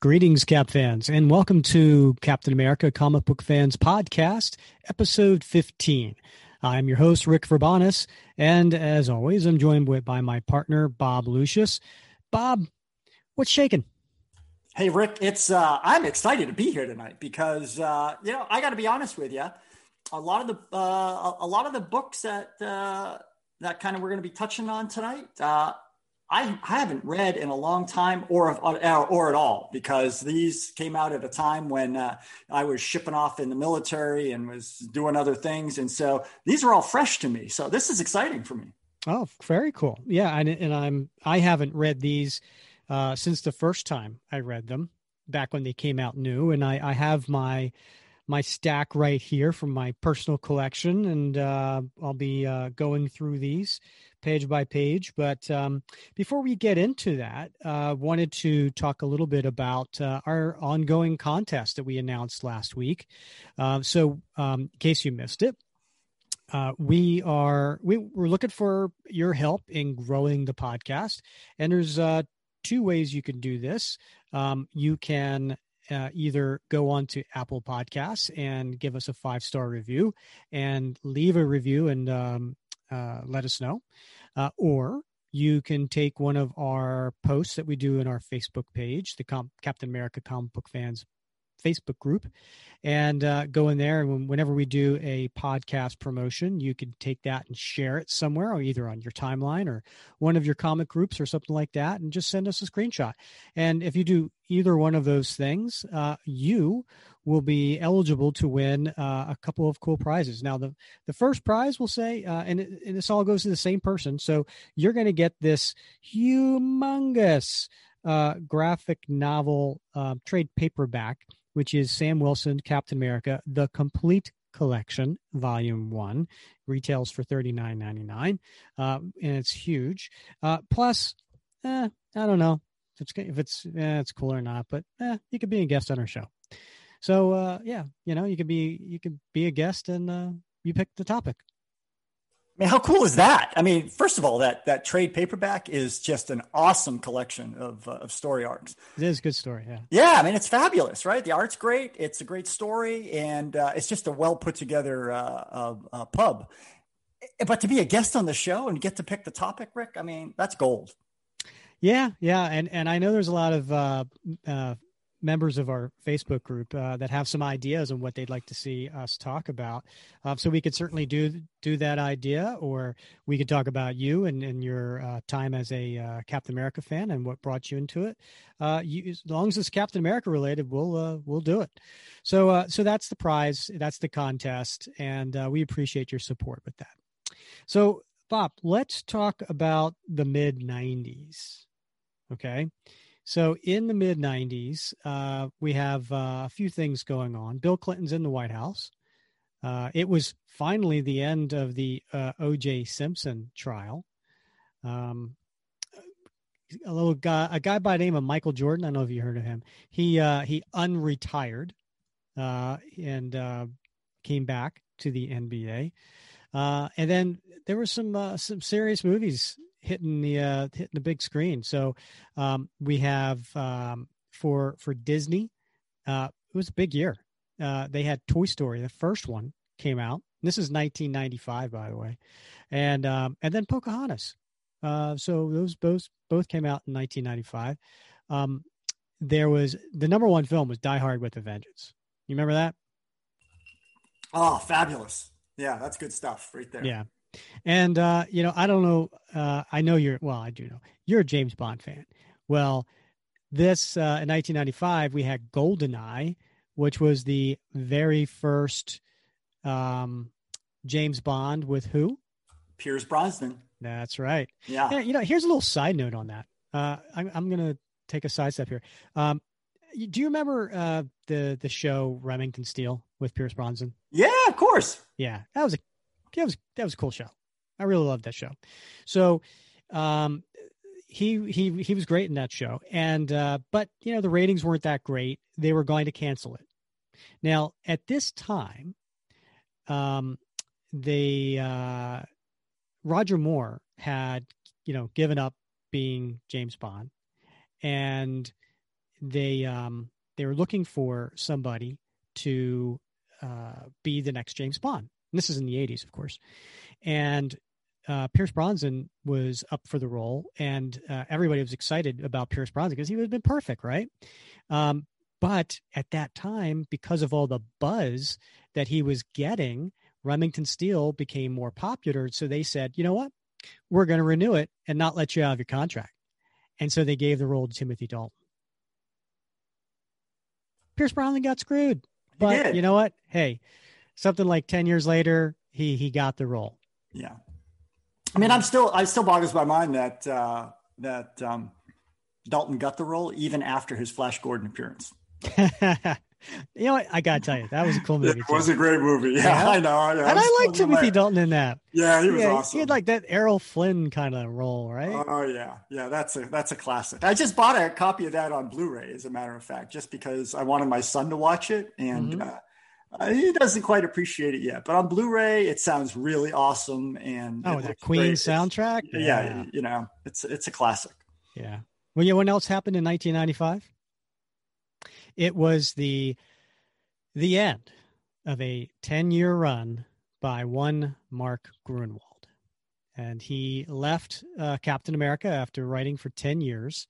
Greetings, Cap fans, and welcome to Captain America Comic Book Fans Podcast, episode 15. I'm your host, Rick Verbanis, and as always, I'm joined by my partner, Bob Lucius. Bob, what's shaking? Hey, Rick, it's uh, I'm excited to be here tonight because uh, you know I got to be honest with you. A lot of the uh, a lot of the books that uh, that kind of we're going to be touching on tonight, uh, I, I haven't read in a long time or, or, or at all because these came out at a time when uh, I was shipping off in the military and was doing other things. And so these are all fresh to me. So this is exciting for me. Oh, very cool. Yeah. And, and I'm, I haven't read these uh, since the first time I read them back when they came out new. And I, I have my, my stack right here from my personal collection and uh, I'll be uh, going through these page by page. But um, before we get into that, uh, wanted to talk a little bit about uh, our ongoing contest that we announced last week. Uh, so, um, in case you missed it, uh, we are we, we're looking for your help in growing the podcast, and there's uh, two ways you can do this. Um, you can uh, either go on to Apple Podcasts and give us a five star review and leave a review and um, uh, let us know. Uh, or you can take one of our posts that we do in our Facebook page, the Com- Captain America Comic Book Fans Facebook group and uh, go in there. And whenever we do a podcast promotion, you can take that and share it somewhere, or either on your timeline or one of your comic groups or something like that, and just send us a screenshot. And if you do either one of those things, uh, you will be eligible to win uh, a couple of cool prizes. Now, the the first prize will say, uh, and, it, and this all goes to the same person, so you're going to get this humongous uh, graphic novel uh, trade paperback which is Sam Wilson, Captain America, the complete collection, volume one, retails for thirty nine ninety nine, uh, and it's huge. Uh, plus, eh, I don't know if it's if it's eh, it's cool or not, but eh, you could be a guest on our show. So uh, yeah, you know, you could be you could be a guest and uh, you pick the topic. I mean, how cool is that? I mean, first of all, that that trade paperback is just an awesome collection of uh, of story arcs. It is a good story, yeah. Yeah, I mean, it's fabulous, right? The art's great. It's a great story, and uh, it's just a well put together uh, uh, pub. But to be a guest on the show and get to pick the topic, Rick, I mean, that's gold. Yeah, yeah, and and I know there's a lot of uh, uh, members of our Facebook group uh, that have some ideas on what they'd like to see us talk about. Uh, so we could certainly do do that idea, or we could talk about you and, and your uh, time as a uh, Captain America fan and what brought you into it. Uh, you, as long as it's Captain America related, we'll uh, we'll do it. So so that's the prize, that's the contest, and we appreciate your support with that. So Bob, let's talk about the mid '90s. Okay. So in the mid 90s, uh, we have uh, a few things going on. Bill Clinton's in the White House. Uh, it was finally the end of the uh, O.J. Simpson trial. Um, a little guy, a guy by the name of Michael Jordan. I don't know if you heard of him. He uh, he unretired uh, and came back to the NBA. and then there were some some serious movies hitting the uh, hitting the big screen. So um, we have um, for for Disney, uh, it was a big year. Uh, they had Toy Story, the first one came out. This is 1995, by the way, and um, and then Pocahontas. Uh, so those both both came out in 1995. Um, there was the number one film was Die Hard with a Vengeance. You remember that? Oh, fabulous! Yeah, that's good stuff right there. Yeah, and uh, you know, I don't know. Uh, I know you're. Well, I do know you're a James Bond fan. Well, this uh, in 1995 we had Goldeneye, which was the very first um, James Bond with who? Pierce Brosnan. That's right. Yeah. yeah you know, here's a little side note on that. Uh, I'm, I'm going to take a side step here. Um, do you remember uh, the the show Remington Steele with Pierce Brosnan? Yeah, of course. Yeah, that was a that was that was a cool show. I really loved that show. So um, he he he was great in that show, and uh, but you know the ratings weren't that great. They were going to cancel it. Now at this time, um, they uh, Roger Moore had, you know, given up being James Bond, and they um, they were looking for somebody to uh, be the next James Bond. And this is in the 80s, of course. And uh, Pierce Brosnan was up for the role, and uh, everybody was excited about Pierce Brosnan because he would have been perfect, right? Um, but at that time, because of all the buzz that he was getting, Remington Steele became more popular. So they said, you know what? We're going to renew it and not let you out of your contract. And so they gave the role to Timothy Dalton. Pierce Brosnan got screwed. But you know what? Hey, something like 10 years later, he he got the role. Yeah. I mean, I'm still I still boggles my mind that uh that um Dalton got the role even after his Flash Gordon appearance. you know what? I gotta tell you, that was a cool movie. It too. was a great movie. Yeah, yeah. I know. Yeah, and I like Timothy Dalton in that. Yeah, he was yeah, awesome. He had like that Errol Flynn kind of role, right? Oh yeah, yeah. That's a that's a classic. I just bought a copy of that on Blu-ray, as a matter of fact, just because I wanted my son to watch it, and mm-hmm. uh, he doesn't quite appreciate it yet. But on Blu-ray, it sounds really awesome. And oh, the Queen great. soundtrack. Yeah. yeah, you know, it's it's a classic. Yeah. Well, you know what else happened in 1995? It was the the end of a 10 year run by one Mark Gruenwald, And he left uh, Captain America after writing for 10 years.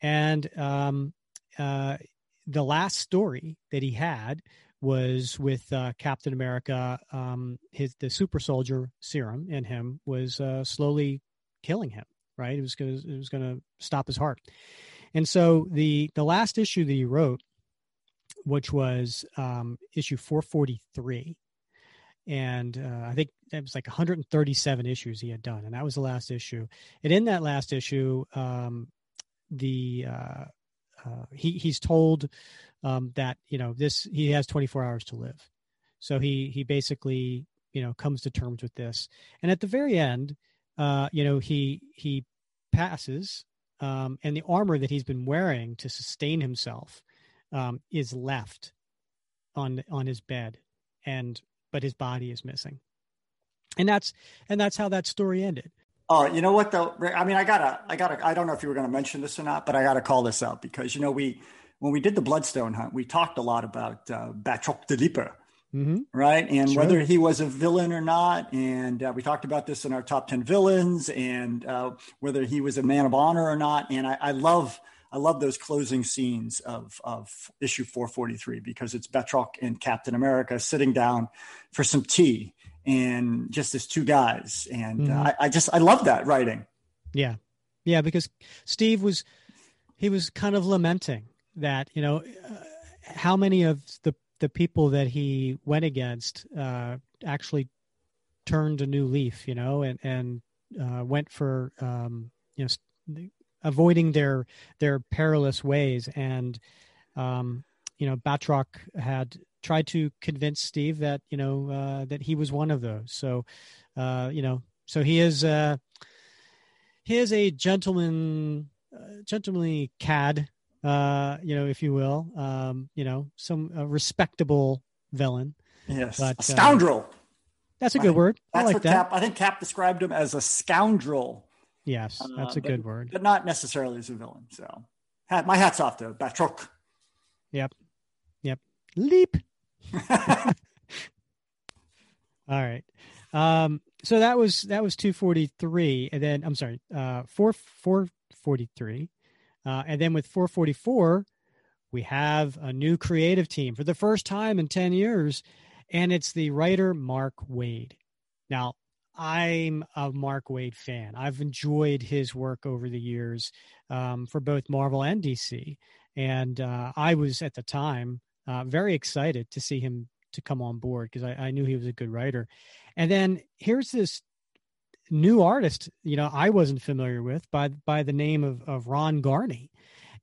And um, uh, the last story that he had was with uh, Captain America. Um, his the super soldier serum in him was uh, slowly killing him. Right, it was going it was going to stop his heart. And so the the last issue that he wrote which was um, issue 443. And uh, I think it was like 137 issues he had done, and that was the last issue. And in that last issue, um, the uh, uh, he he's told um, that you know this he has 24 hours to live, so he he basically you know comes to terms with this. And at the very end, uh, you know he he passes, um, and the armor that he's been wearing to sustain himself um, is left on on his bed, and but his body is missing, and that's and that's how that story ended. Oh, you know what though? I mean, I gotta, I gotta, I don't know if you were to mention this or not, but I gotta call this out because you know we when we did the Bloodstone hunt, we talked a lot about uh, Batroc ze Leaper, mm-hmm. right? And sure. whether he was a villain or not. And uh, we talked about this in our top 10 villains and uh, whether he was a man of honor or not. And I, I love I love those closing scenes of, of issue 443 because it's Batroc and Captain America sitting down for some tea and just as two guys. And mm-hmm. uh, I, I just, I love that writing. Yeah. Yeah. Because Steve was, he was kind of lamenting that, you know, uh, how many of the, the people that he went against uh, actually turned a new leaf, you know, and, and uh, went for, um, you know, avoiding their their perilous ways. And um, you know, Batroc had tried to convince Steve that you know uh, that he was one of those. So uh, you know, so he is uh, he is a gentleman, uh, gentlemanly cad, uh, you know, if you will. Um, you know, some respectable villain. Yes, but, a uh, scoundrel. That's a good word. That's I like that. Cap, I think Cap described him as a scoundrel. Yes, uh, that's uh, a but, good word. But not necessarily as a villain. So hat, my hat's off to Batroc. Yep. Yep. Leap. All right. Um, so that was that was 243 and then I'm sorry, uh 4 443. Uh and then with 444 we have a new creative team for the first time in 10 years and it's the writer Mark Waid. Now, I'm a Mark Waid fan. I've enjoyed his work over the years um, for both Marvel and DC, and uh, I was at the time uh, very excited to see him to come on board because I, I, knew he was a good writer. And then here's this new artist, you know, I wasn't familiar with by by the name of of Ron Garney,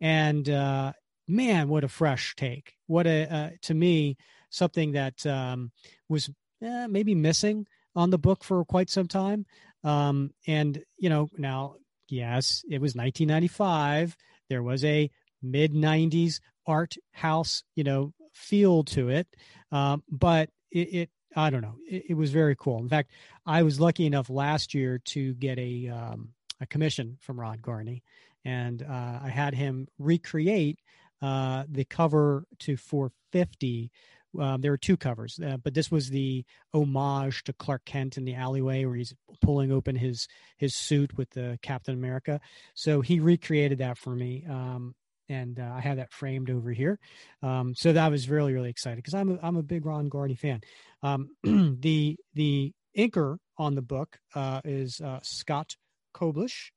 and uh, man, what a fresh take! What a uh, to me something that um, was eh, maybe missing on the book for quite some time. Um, and, you know, now, yes, it was 1995. There was a mid 90s art house, you know, feel to it. Um, but it, it I don't know. It, it, was very cool. In fact, I was lucky enough last year to get a um, a commission from Ron Garney, and uh, I had him recreate uh, the cover to 450. Um, there were two covers, uh, but this was the homage to Clark Kent in the alleyway where he's pulling open his his suit with the Captain America. So he recreated that for me, um, and uh, I have that framed over here. Um, so that was really really excited because I'm a, I'm a big Ron Garney fan. Um, the the inker on the book uh, is uh, Scott Koblish,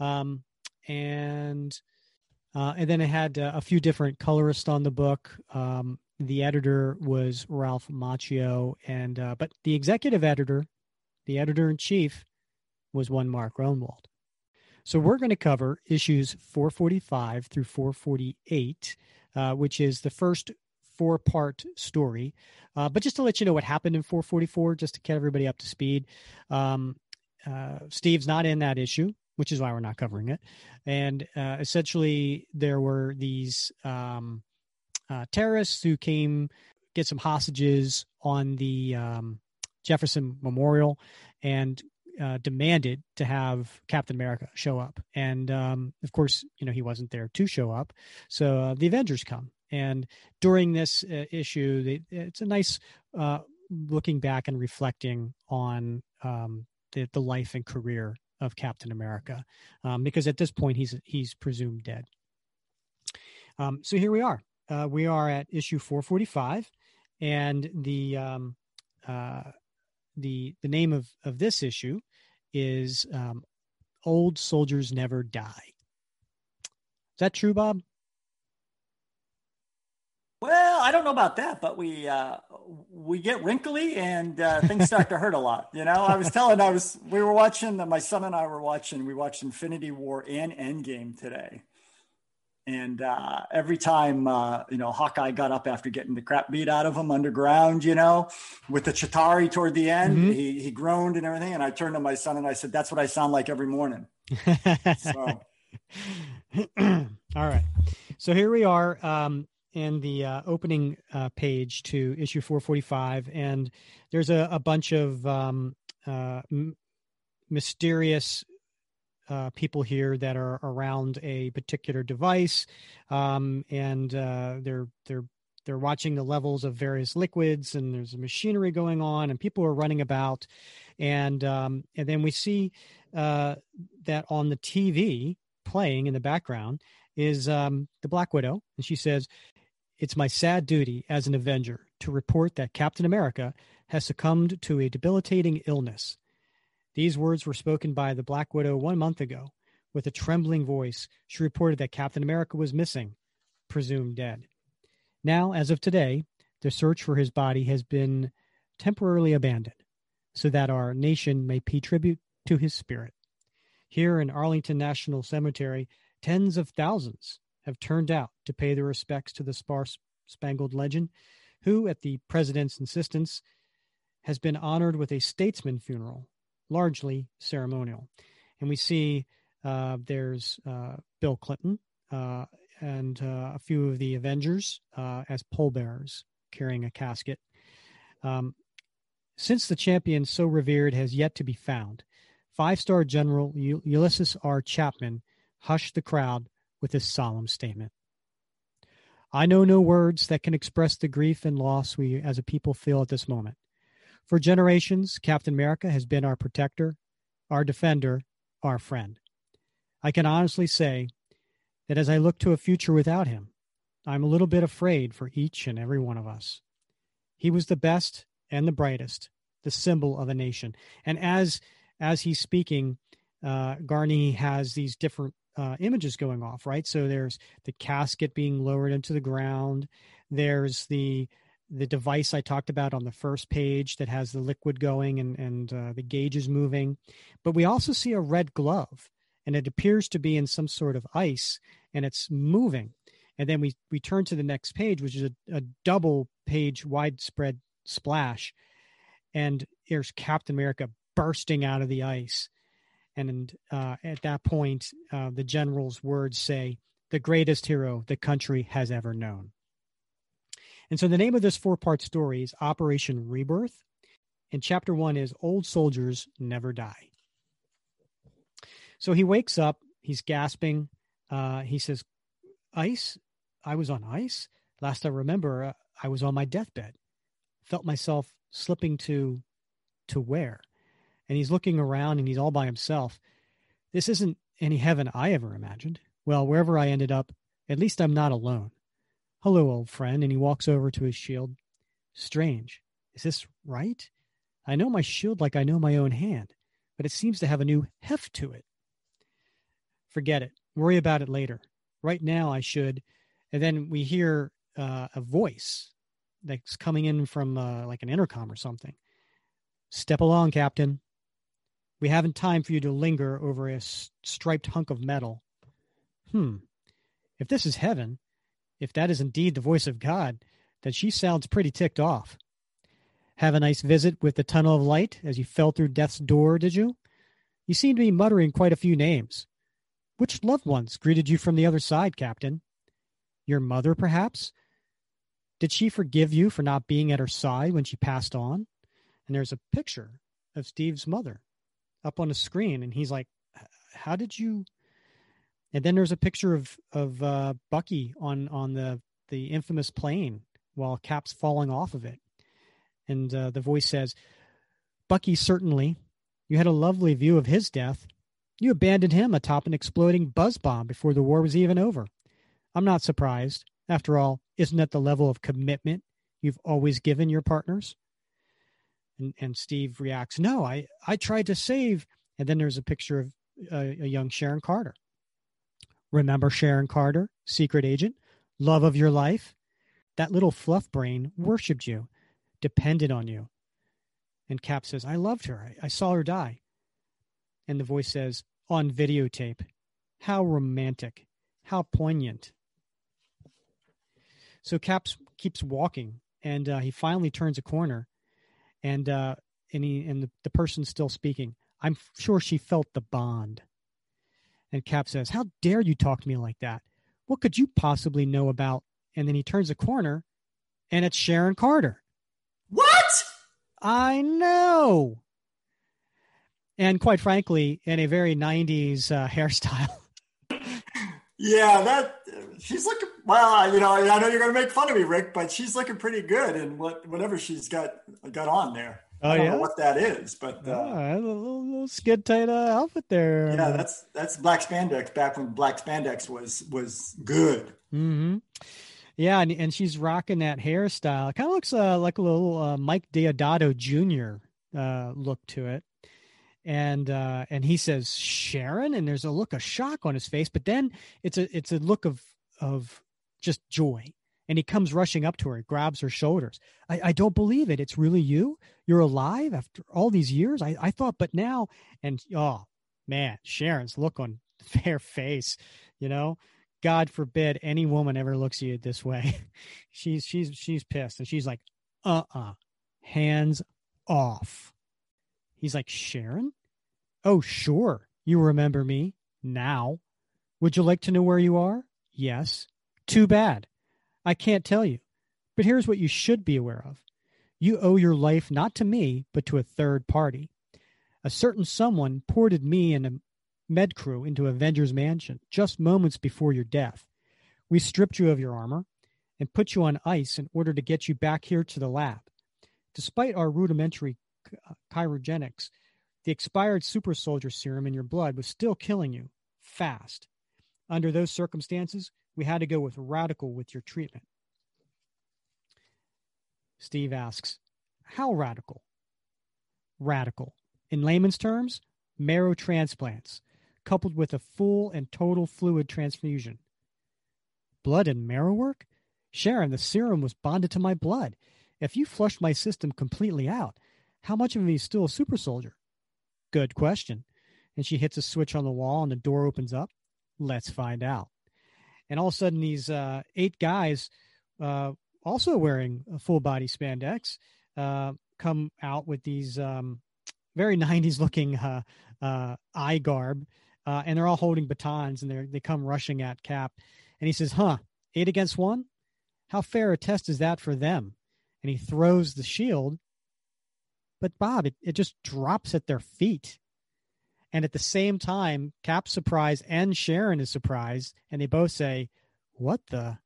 um, and uh, and then it had uh, a few different colorists on the book. Um, the editor was Ralph Macchio, and uh, but the executive editor, the editor in chief, was one Mark Gruenwald. So we're going to cover issues 445 through 448, uh, which is the first four part story. Uh, but just to let you know what happened in 444, just to get everybody up to speed, um, uh, Steve's not in that issue, which is why we're not covering it. And uh, essentially, there were these um, uh, terrorists who came get some hostages on the um, Jefferson Memorial and uh, demanded to have Captain America show up, and um, of course, you know he wasn't there to show up. So uh, the Avengers come, and during this uh, issue, they, it's a nice uh, looking back and reflecting on um, the the life and career of Captain America, um, because at this point he's he's presumed dead. Um, so here we are. Uh, we are at issue 445, and the um, uh, the the name of of this issue is um, "Old Soldiers Never Die." Is that true, Bob? Well, I don't know about that, but we uh, we get wrinkly and uh, things start to hurt a lot. You know, I was telling, I was we were watching. My son and I were watching. We watched Infinity War and Endgame today, and uh, every time, uh, you know, Hawkeye got up after getting the crap beat out of him underground, you know, with the Chitauri toward the end, mm-hmm. he, he groaned and everything. And I turned to my son and I said, That's what I sound like every morning. so. All right. So here we are um, in the uh, opening uh, page to issue 445. And there's a, a bunch of um, uh, m- mysterious uh, people here that are around a particular device, um, and uh, they're they're they're watching the levels of various liquids, and there's machinery going on, and people are running about, and um, and then we see uh, that on the TV playing in the background is um, the Black Widow, and she says, "It's my sad duty as an Avenger to report that Captain America has succumbed to a debilitating illness." These words were spoken by the Black Widow one month ago. With a trembling voice, she reported that Captain America was missing, presumed dead. Now, as of today, the search for his body has been temporarily abandoned so that our nation may pay tribute to his spirit. Here in Arlington National Cemetery, tens of thousands have turned out to pay their respects to the sparse spangled legend, who, at the president's insistence, has been honored with a statesman funeral largely ceremonial. And we see uh, there's uh, Bill Clinton uh, and uh, a few of the Avengers uh, as pallbearers carrying a casket. Um, since the champion so revered has yet to be found, five star General U- Ulysses R. Chapman hushed the crowd with this solemn statement. I know no words that can express the grief and loss we as a people feel at this moment. For generations, Captain America has been our protector, our defender, our friend. I can honestly say that as I look to a future without him, I'm a little bit afraid for each and every one of us. He was the best and the brightest, the symbol of a nation. And as as he's speaking, uh, Garney has these different uh, images going off, right? So there's the casket being lowered into the ground. There's the the device I talked about on the first page that has the liquid going and, and uh, the gauges moving. But we also see a red glove, and it appears to be in some sort of ice, and it's moving. And then we, we turn to the next page, which is a, a double page widespread splash. And there's Captain America bursting out of the ice. And uh, at that point, uh, the general's words say, the greatest hero the country has ever known. And so the name of this four part story is Operation Rebirth. And chapter one is Old Soldiers Never Die. So he wakes up, he's gasping. Uh, he says, Ice? I was on ice? Last I remember, uh, I was on my deathbed. Felt myself slipping to to where? And he's looking around and he's all by himself. This isn't any heaven I ever imagined. Well, wherever I ended up, at least I'm not alone. Hello, old friend. And he walks over to his shield. Strange. Is this right? I know my shield like I know my own hand, but it seems to have a new heft to it. Forget it. Worry about it later. Right now, I should. And then we hear uh, a voice that's coming in from uh, like an intercom or something. Step along, Captain. We haven't time for you to linger over a striped hunk of metal. Hmm. If this is heaven, if that is indeed the voice of God, then she sounds pretty ticked off. Have a nice visit with the tunnel of light as you fell through death's door, did you? You seem to be muttering quite a few names. Which loved ones greeted you from the other side, Captain? Your mother, perhaps? Did she forgive you for not being at her side when she passed on? And there's a picture of Steve's mother up on the screen, and he's like, "How did you?" And then there's a picture of of uh, Bucky on on the the infamous plane while Cap's falling off of it, and uh, the voice says, "Bucky, certainly, you had a lovely view of his death. You abandoned him atop an exploding buzz bomb before the war was even over. I'm not surprised. After all, isn't that the level of commitment you've always given your partners?" And, and Steve reacts, No, I, I tried to save. And then there's a picture of a, a young Sharon Carter. Remember Sharon Carter, secret agent, love of your life? That little fluff brain worshiped you, depended on you. And Cap says, I loved her. I, I saw her die. And the voice says, On videotape. How romantic. How poignant. So Cap keeps walking, and uh, he finally turns a corner, and uh, and he and the, the person's still speaking. I'm sure she felt the bond. And Cap says, "How dare you talk to me like that? What could you possibly know about?" And then he turns a corner, and it's Sharon Carter. What? I know. And quite frankly, in a very '90s uh, hairstyle. yeah, that she's looking well. You know, I know you're going to make fun of me, Rick, but she's looking pretty good in what whatever she's got got on there. Oh I don't yeah, know what that is, but uh, oh, a little, little skid tight uh, outfit there. Yeah, that's that's black spandex back when black spandex was was good. Mm-hmm. Yeah, and, and she's rocking that hairstyle. It kind of looks uh, like a little uh, Mike Deodato Jr. Uh, look to it and uh, and he says Sharon, and there's a look of shock on his face, but then it's a it's a look of of just joy. And he comes rushing up to her, grabs her shoulders. I, I don't believe it. It's really you. You're alive after all these years. I, I thought, but now, and oh man, Sharon's look on their face, you know, God forbid any woman ever looks at you this way. she's she's she's pissed, and she's like, uh uh-uh, uh, hands off. He's like, Sharon? Oh, sure. You remember me now. Would you like to know where you are? Yes. Too bad. I can't tell you. But here's what you should be aware of you owe your life not to me, but to a third party. A certain someone ported me and a med crew into Avengers Mansion just moments before your death. We stripped you of your armor and put you on ice in order to get you back here to the lab. Despite our rudimentary uh, cryogenics, the expired super soldier serum in your blood was still killing you fast. Under those circumstances, we had to go with radical with your treatment. Steve asks, How radical? Radical. In layman's terms, marrow transplants, coupled with a full and total fluid transfusion. Blood and marrow work? Sharon, the serum was bonded to my blood. If you flushed my system completely out, how much of me is still a super soldier? Good question. And she hits a switch on the wall and the door opens up. Let's find out. And all of a sudden, these uh, eight guys, uh, also wearing a full body spandex, uh, come out with these um, very 90s looking uh, uh, eye garb. Uh, and they're all holding batons and they they come rushing at Cap. And he says, Huh, eight against one? How fair a test is that for them? And he throws the shield But Bob, it, it just drops at their feet. And at the same time, Cap's surprised and Sharon is surprised, and they both say, What the?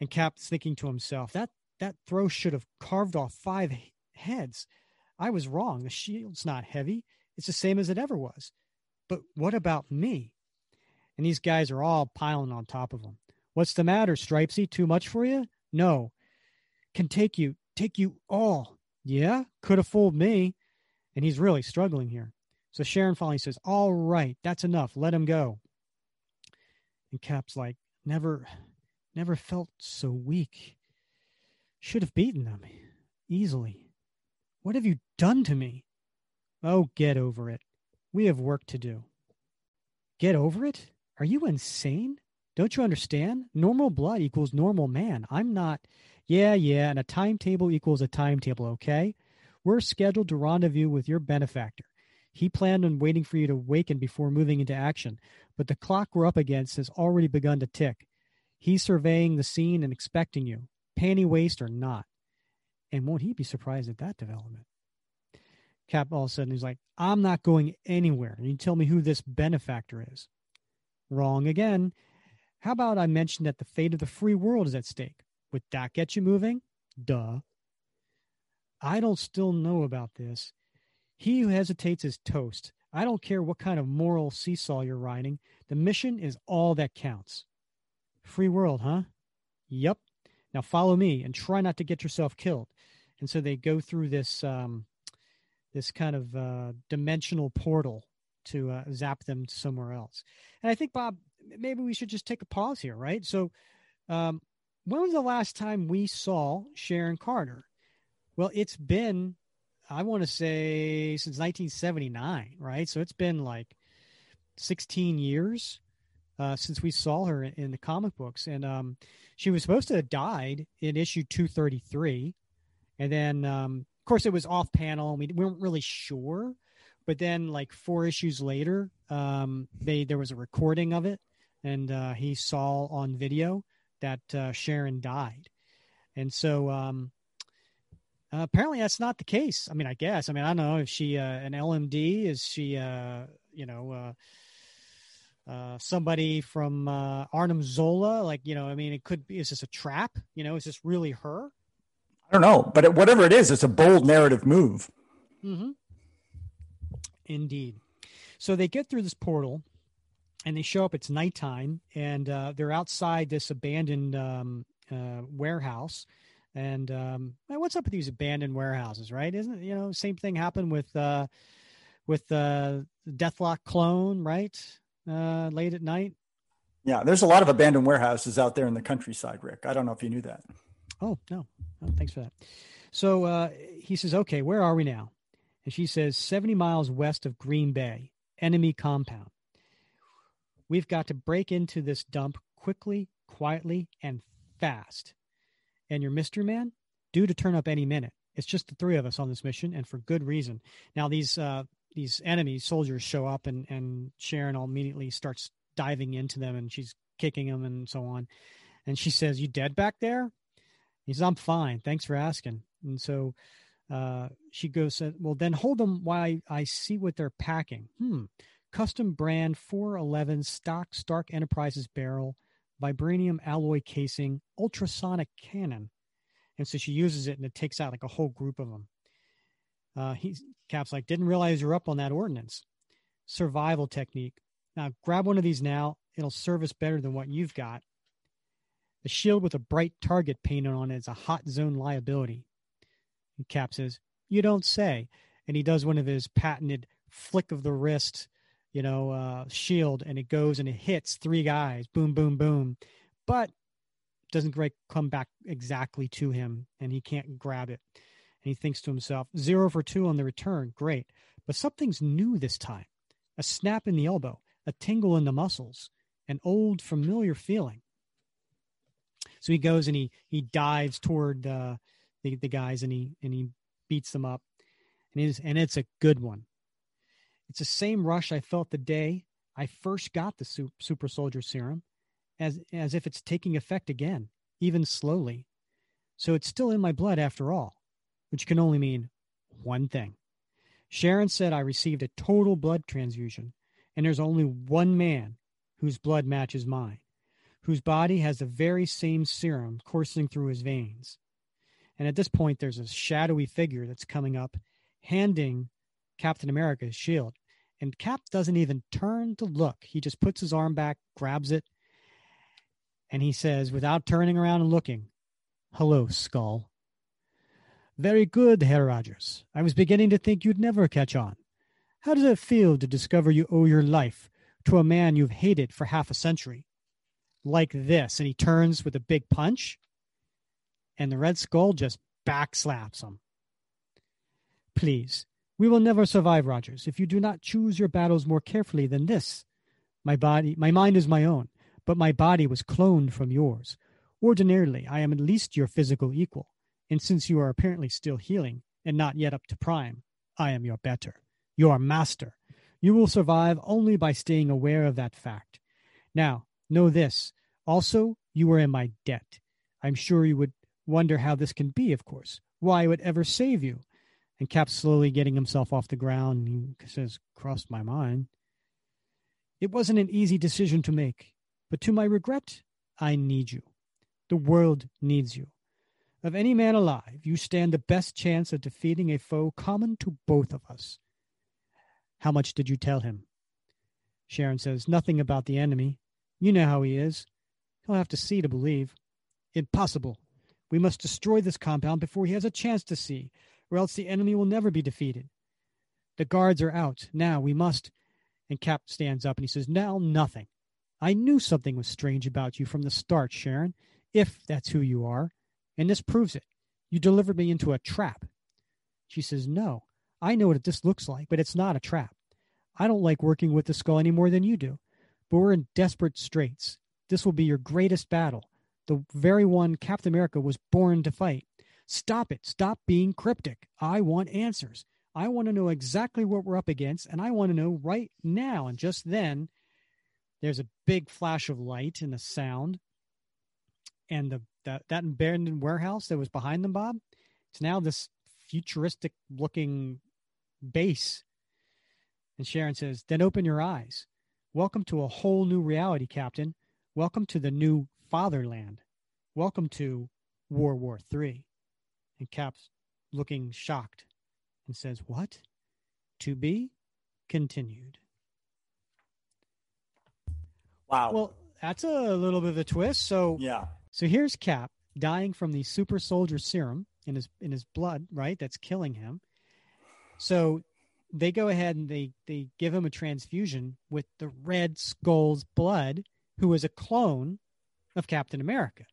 And Cap's thinking to himself, that that throw should have carved off five heads. I was wrong. The shield's not heavy. It's the same as it ever was. But what about me? And these guys are all piling on top of him. What's the matter, Stripesy? Too much for you? No. Can take you, take you all. Yeah, could have fooled me. And he's really struggling here. So Sharon finally says, All right, that's enough. Let him go. And Cap's like, Never, never felt so weak. Should have beaten them easily. What have you done to me? Oh, get over it. We have work to do. Get over it? Are you insane? Don't you understand? Normal blood equals normal man. I'm not. Yeah, yeah, and a timetable equals a timetable, okay? We're scheduled to rendezvous with your benefactor. He planned on waiting for you to waken before moving into action, but the clock we're up against has already begun to tick. He's surveying the scene and expecting you, panty waist or not. And won't he be surprised at that development? Cap all of a sudden he's like, I'm not going anywhere. And you tell me who this benefactor is. Wrong again. How about I mention that the fate of the free world is at stake? Would that get you moving? Duh. I don't still know about this. He who hesitates is toast. I don't care what kind of moral seesaw you're riding. The mission is all that counts. Free world, huh? Yep. Now follow me and try not to get yourself killed. And so they go through this um, this kind of uh, dimensional portal to uh, zap them somewhere else. And I think, Bob, maybe we should just take a pause here, right? So, um, when was the last time we saw Sharon Carter? Well, it's been, I want to say, since 1979, right? So it's been like 16 years uh, since we saw her in, the comic books. And um, she was supposed to have died in issue 233. And then um, of course, it was off panel, and we weren't really sure. But then, like four issues later, um, they there was a recording of it, and uh, he saw on video that uh, Sharon died, and so um, uh, apparently that's not the case. I mean, I guess. I mean, I don't know if she uh, an LMD is she, uh, you know. Uh, uh, somebody from uh, Arnim Zola, like you know, I mean, it could be. Is this a trap? You know, is this really her? I don't know, but whatever it is, it's a bold narrative move. Mm-hmm. Indeed. So they get through this portal and they show up. It's nighttime and uh, they're outside this abandoned um, uh, warehouse. And um, what's up with these abandoned warehouses, right? Isn't it, you know, same thing happened with uh, with uh, the Deathlok clone, right? Uh, late at night. Yeah, there's a lot of abandoned warehouses out there in the countryside, Rick. I don't know if you knew that. Oh, no. Oh, thanks for that. So uh, he says, okay, where are we now? And she says, 70 miles west of Green Bay, enemy compound. We've got to break into this dump quickly, quietly, and fast. And your mystery man, due to turn up any minute. It's just the three of us on this mission, and for good reason. Now these uh, these enemy soldiers show up, and and Sharon immediately starts diving into them, and she's kicking them and so on. And she says, "You dead back there?" He says, I'm fine. Thanks for asking. And so uh, she goes, Well, then hold them while I, I see what they're packing. Hmm. Custom brand 411 stock Stark Enterprises barrel, vibranium alloy casing, ultrasonic cannon. And so she uses it and it takes out like a whole group of them. Uh, he's Cap's like, didn't realize you're up on that ordinance. Survival technique. Now grab one of these now. It'll serve us better than what you've got. The shield with a bright target painted on it is a hot zone liability. And Cap says, You don't say. And he does one of his patented flick of the wrist, you know, uh, shield, and it goes and it hits three guys. Boom, boom, boom. But doesn't Greg come back exactly to him, and he can't grab it. And he thinks to himself, zero for two on the return. Great. But something's new this time a snap in the elbow, a tingle in the muscles, an old familiar feeling. So he goes and he he dives toward uh, the the guys and he and he beats them up, and it's and it's a good one. It's the same rush I felt the day I first got the super soldier serum, as as if it's taking effect again, even slowly. So it's still in my blood after all, which can only mean one thing. Sharon said I received a total blood transfusion, and there's only one man whose blood matches mine, whose body has the very same serum coursing through his veins. And at this point, there's a shadowy figure that's coming up, handing Captain America his shield. And Cap doesn't even turn to look. He just puts his arm back, grabs it, and he says, without turning around and looking, Hello, Skull. Very good, Herr Rogers. I was beginning to think you'd never catch on. How does it feel to discover you owe your life to a man you've hated for half a century? Like this. And he turns with a big punch, and the Red Skull just backslaps him. Please, we will never survive, Rogers, if you do not choose your battles more carefully than this. My body, my mind is my own, but my body was cloned from yours. Ordinarily, I am at least your physical equal, and since you are apparently still healing and not yet up to prime, I am your better, your master. You will survive only by staying aware of that fact. Now, know this. Also, you are in my debt. I'm sure you would wonder how this can be, of course, why I would ever save you. And Cap's slowly getting himself off the ground. He says, Crossed my mind. It wasn't an easy decision to make, but to my regret, I need you. The world needs you. Of any man alive, you stand the best chance of defeating a foe common to both of us. How much did you tell him? Sharon says, Nothing about the enemy. You know how he is. He'll have to see to believe. Impossible. We must destroy this compound before he has a chance to see, or else the enemy will never be defeated. The guards are out. Now we must. And Cap stands up and he says, Now nothing. I knew something was strange about you from the start, Sharon, if that's who you are. And this proves it. You delivered me into a trap. She says, No, I know what this looks like, but it's not a trap. I don't like working with the skull any more than you do, but we're in desperate straits. This will be your greatest battle, the very one Captain America was born to fight. Stop it. Stop being cryptic. I want answers. I want to know exactly what we're up against, and I want to know right now. And just then, there's a big flash of light and a sound, and the that, that abandoned warehouse that was behind them, Bob. It's now this futuristic looking base. And Sharon says, Then open your eyes. Welcome to a whole new reality, Captain. Welcome to the new fatherland. Welcome to World War Three. And Cap's looking shocked and says, What? To be continued. Wow. Well, that's a little bit of a twist. So yeah. So here's Cap dying from the super soldier serum in his in his blood, right? That's killing him. So they go ahead and they they give him a transfusion with the Red Skull's blood, who is a clone of Captain America.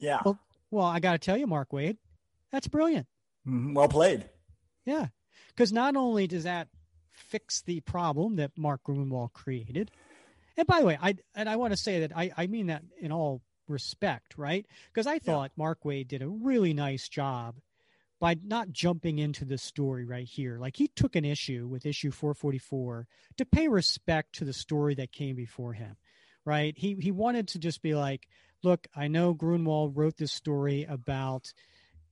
Yeah. Well, well, I got to tell you, Mark Waid, that's brilliant. Mm-hmm. Well played. Yeah, because not only does that fix the problem that Mark Gruenwald created, and by the way, I and I want to say that I I mean that in all respect, right? Because I thought yeah. Mark Waid did a really nice job by not jumping into the story right here. Like he took an issue with issue 444 to pay respect to the story that came before him, right? He he wanted to just be like, look, I know Gruenwald wrote this story about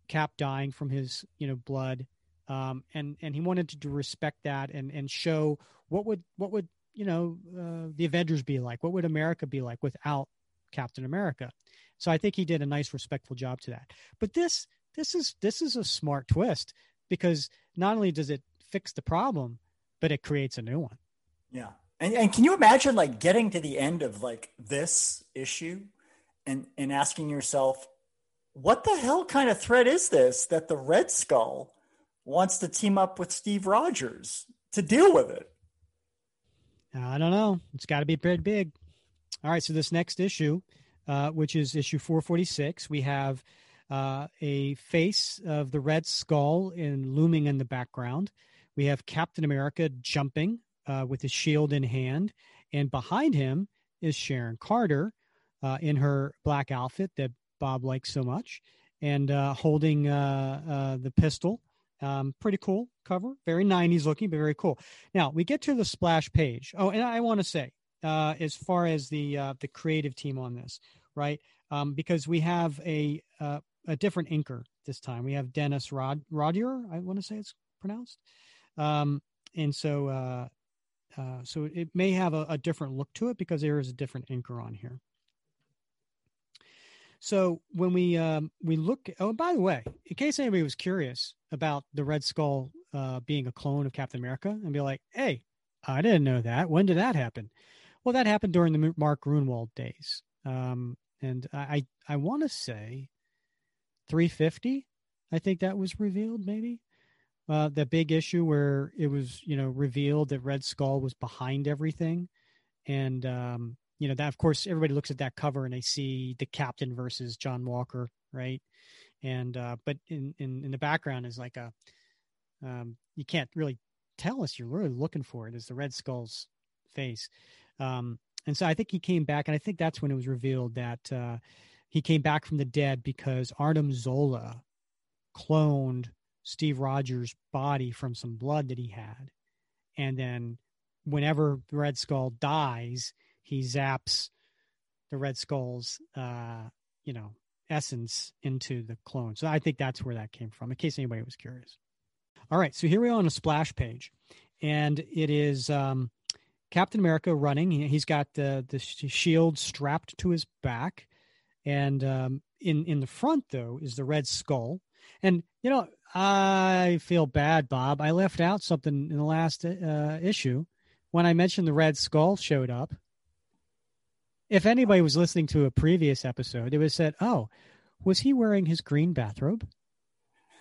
Cap dying from his, you know, blood, um, and and he wanted to, to respect that and and show what would what would you know uh, the Avengers be like, what would America be like without Captain America. So I think he did a nice, respectful job to that. But this this is this is a smart twist because not only does it fix the problem, but it creates a new one. Yeah. And, and can you imagine like getting to the end of like this issue and and asking yourself, what the hell kind of threat is this that the Red Skull wants to team up with Steve Rogers to deal with it? I don't know. It's got to be pretty big. All right, so this next issue, uh, which is issue 446, we have uh, a face of the Red Skull in looming in the background. We have Captain America jumping uh, with his shield in hand, and behind him is Sharon Carter uh, in her black outfit that Bob likes so much, and uh, holding uh, the pistol. Um, pretty cool cover, very 90s looking, but very cool. Now we get to the splash page. Oh, and I want to say, uh, as far as the uh, the creative team on this, right? Um, because we have a uh, a different inker this time. We have Dennis Rod Rodier, I want to say it's pronounced. Um, and so uh, uh, so it may have a, a, different look to it because there is a different inker on here. So when we um, we look, oh, by the way, in case anybody was curious about the Red Skull uh, being a clone of Captain America, and be like, hey, I didn't know that. When did that happen? Well, that happened during the Mark Gruenwald days, um, and I I want to say 350. I think that was revealed, maybe uh, the big issue where it was you know revealed that Red Skull was behind everything, and um, you know that of course everybody looks at that cover and they see the captain versus John Walker, right? And uh, but in, in in the background is like a um, you can't really tell us you're really looking for it is the Red Skull's face. Um, and so I think he came back, and I think that's when it was revealed that uh, he came back from the dead because Arnim Zola cloned Steve Rogers' body from some blood that he had. And then whenever the Red Skull dies, he zaps the Red Skull's, uh, you know, essence into the clone. So I think that's where that came from, in case anybody was curious. All right, so here we are on a splash page, and it is um, Captain America running. He's got the the shield strapped to his back, and um, in in the front though is the Red Skull. And you know, I feel bad, Bob. I left out something in the last uh, issue when I mentioned the Red Skull showed up. If anybody was listening to a previous episode, it was said, "Oh, was he wearing his green bathrobe?"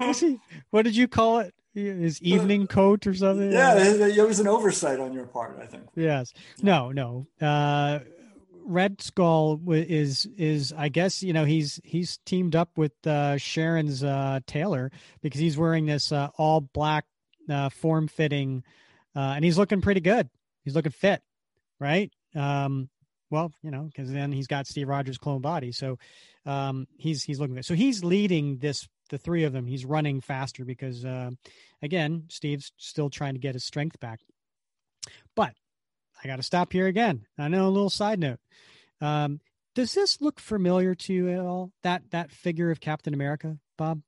was he? What did you call it? His evening coat or something? Yeah, it was an oversight on your part, I think. Yes. No, no. Uh, Red Skull is is I guess you know he's he's teamed up with uh, Sharon's uh, Taylor because he's wearing this uh, all black uh, form fitting, uh, and he's looking pretty good. He's looking fit, right? Um, well, you know, because then he's got Steve Rogers' clone body, so um, he's he's looking good. So he's leading this the three of them. He's running faster because uh, again, Steve's still trying to get his strength back. But I got to stop here again. I know a little side note. Um, does this look familiar to you at all? That that figure of Captain America, Bob?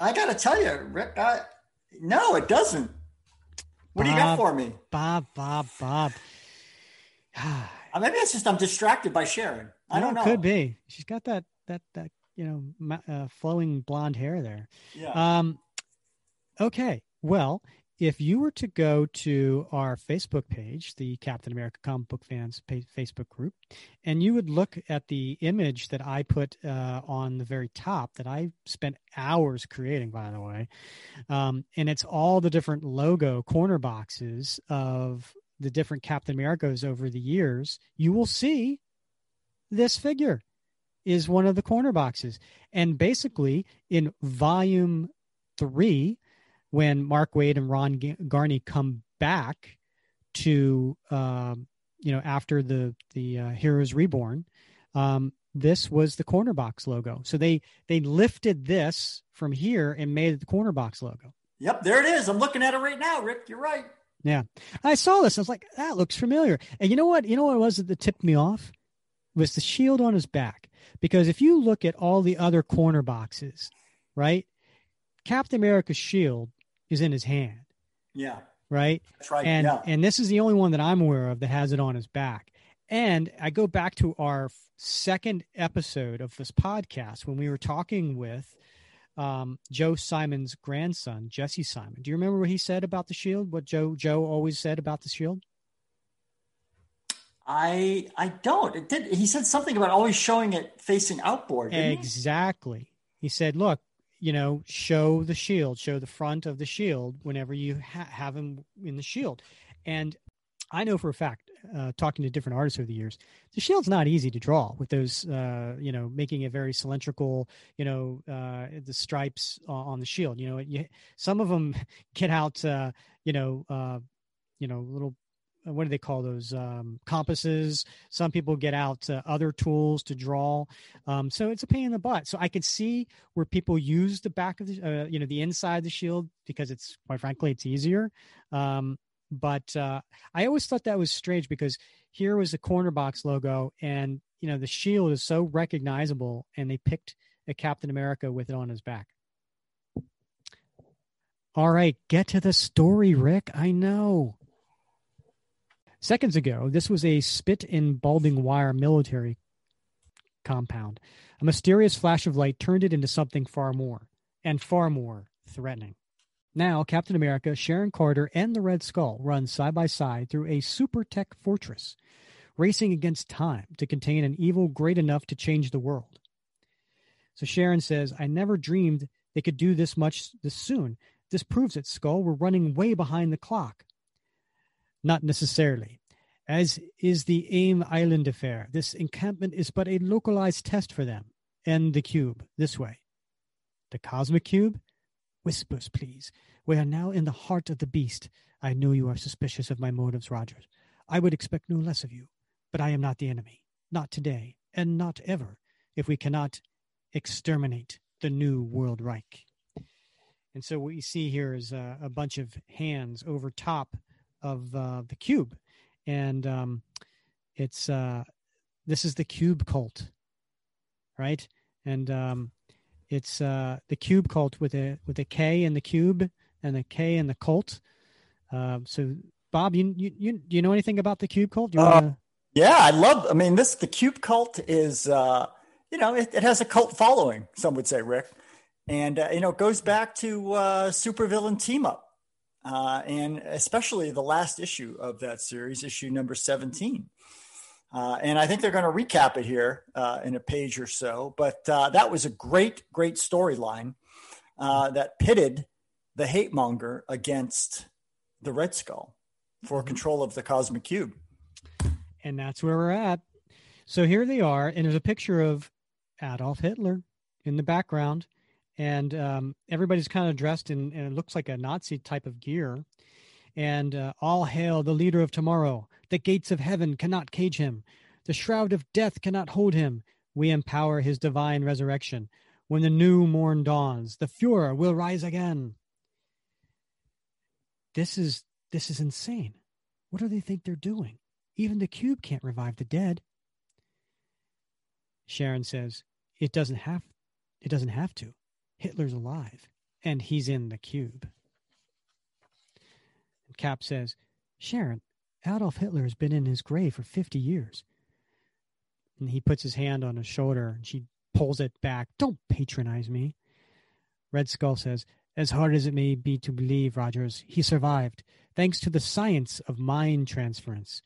I got to tell you, Rick. I, no, it doesn't. What Bob, do you got for me, Bob? Bob, Bob. uh, maybe it's just I'm distracted by Sharon. I don't know. Could be. She's got that that that you know uh, flowing blonde hair there. Yeah. Um. Okay. Well, if you were to go to our Facebook page, the Captain America Comic Book Fans Facebook group, and you would look at the image that I put uh, on the very top that I spent hours creating, by the way, um, and it's all the different logo corner boxes of the different Captain Americas over the years, you will see this figure is one of the corner boxes. And basically, in volume three, when Mark Waid and Ron Garney come back to um, you know after the the uh, Heroes Reborn, um, this was the corner box logo. So they they lifted this from here and made it the corner box logo. Yep, there it is. I'm looking at it right now, Rick. You're right. Yeah, I saw this. I was like, that looks familiar. And you know what? You know what it was that tipped me off was the shield on his back. Because if you look at all the other corner boxes, right, Captain America's shield is in his hand. Yeah. Right. That's right. And yeah. and this is the only one that I'm aware of that has it on his back. And I go back to our second episode of this podcast when we were talking with um, Joe Simon's grandson, Jesse Simon. Do you remember what he said about the shield? What Joe Joe always said about the shield? I I don't. It did. He said something about always showing it facing outboard. Exactly. He? he? said, "Look, you know, show the shield, show the front of the shield whenever you ha- have him in the shield. And I know for a fact, uh, talking to different artists over the years, the shield's not easy to draw with those, uh, you know, making it very cylindrical, you know, uh, the stripes on the shield. You know, you, some of them get out, uh, you know, uh, you know, little what do they call those um, compasses some people get out uh, other tools to draw um, so it's a pain in the butt so i could see where people use the back of the uh, you know the inside of the shield because it's quite frankly it's easier um, but uh, I always thought that was strange because here was the corner box logo, and you know the shield is so recognizable, and they picked a Captain America with it on his back. All right, get to the story, Rick. I know. Seconds ago, this was a spit in balding wire military compound. A mysterious flash of light turned it into something far more, and far more threatening. Now, Captain America, Sharon Carter, and the Red Skull run side by side through a super tech fortress, racing against time to contain an evil great enough to change the world. So Sharon says, I never dreamed they could do this much this soon. This proves it, Skull. We're running way behind the clock. Not necessarily. As is the AIM Island affair, this encampment is but a localized test for them and the cube this way. The cosmic cube? Whispers, please. We are now in the heart of the beast. I know you are suspicious of my motives, Rogers. I would expect no less of you, but I am not the enemy. Not today, and not ever, if we cannot exterminate the new World Reich. And so what you see here is a, a bunch of hands over top of uh, the cube, and um, it's uh, this is the cube cult, right? And um, it's uh, the Cube Cult with a with a K in the cube and a K in the cult. Uh, so, Bob, you, you you do you know anything about the Cube Cult? Wanna... Uh, yeah, I love. I mean, this the Cube Cult is uh, you know it, it has a cult following. Some would say, Rick, and uh, you know it goes back to uh, supervillain team up, uh, and especially the last issue of that series, issue number seventeen. Uh, and I think they're going to recap it here uh, in a page or so. But uh, that was a great, great storyline uh, that pitted the hate monger against the Red Skull for mm-hmm. control of the Cosmic Cube. And that's where we're at. So here they are, and there's a picture of Adolf Hitler in the background, and um, everybody's kind of dressed in, and it looks like a Nazi type of gear. And uh, all hail the leader of tomorrow. The gates of heaven cannot cage him. The shroud of death cannot hold him. We empower his divine resurrection. When the new morn dawns, the Fuhrer will rise again. This is this is insane. What do they think they're doing? Even the cube can't revive the dead. Sharon says, "It doesn't have it doesn't have to. Hitler's alive and he's in the cube." And Cap says, "Sharon, Adolf Hitler has been in his grave for 50 years. And he puts his hand on his shoulder and she pulls it back. Don't patronize me. Red Skull says, As hard as it may be to believe, Rogers, he survived, thanks to the science of mind transference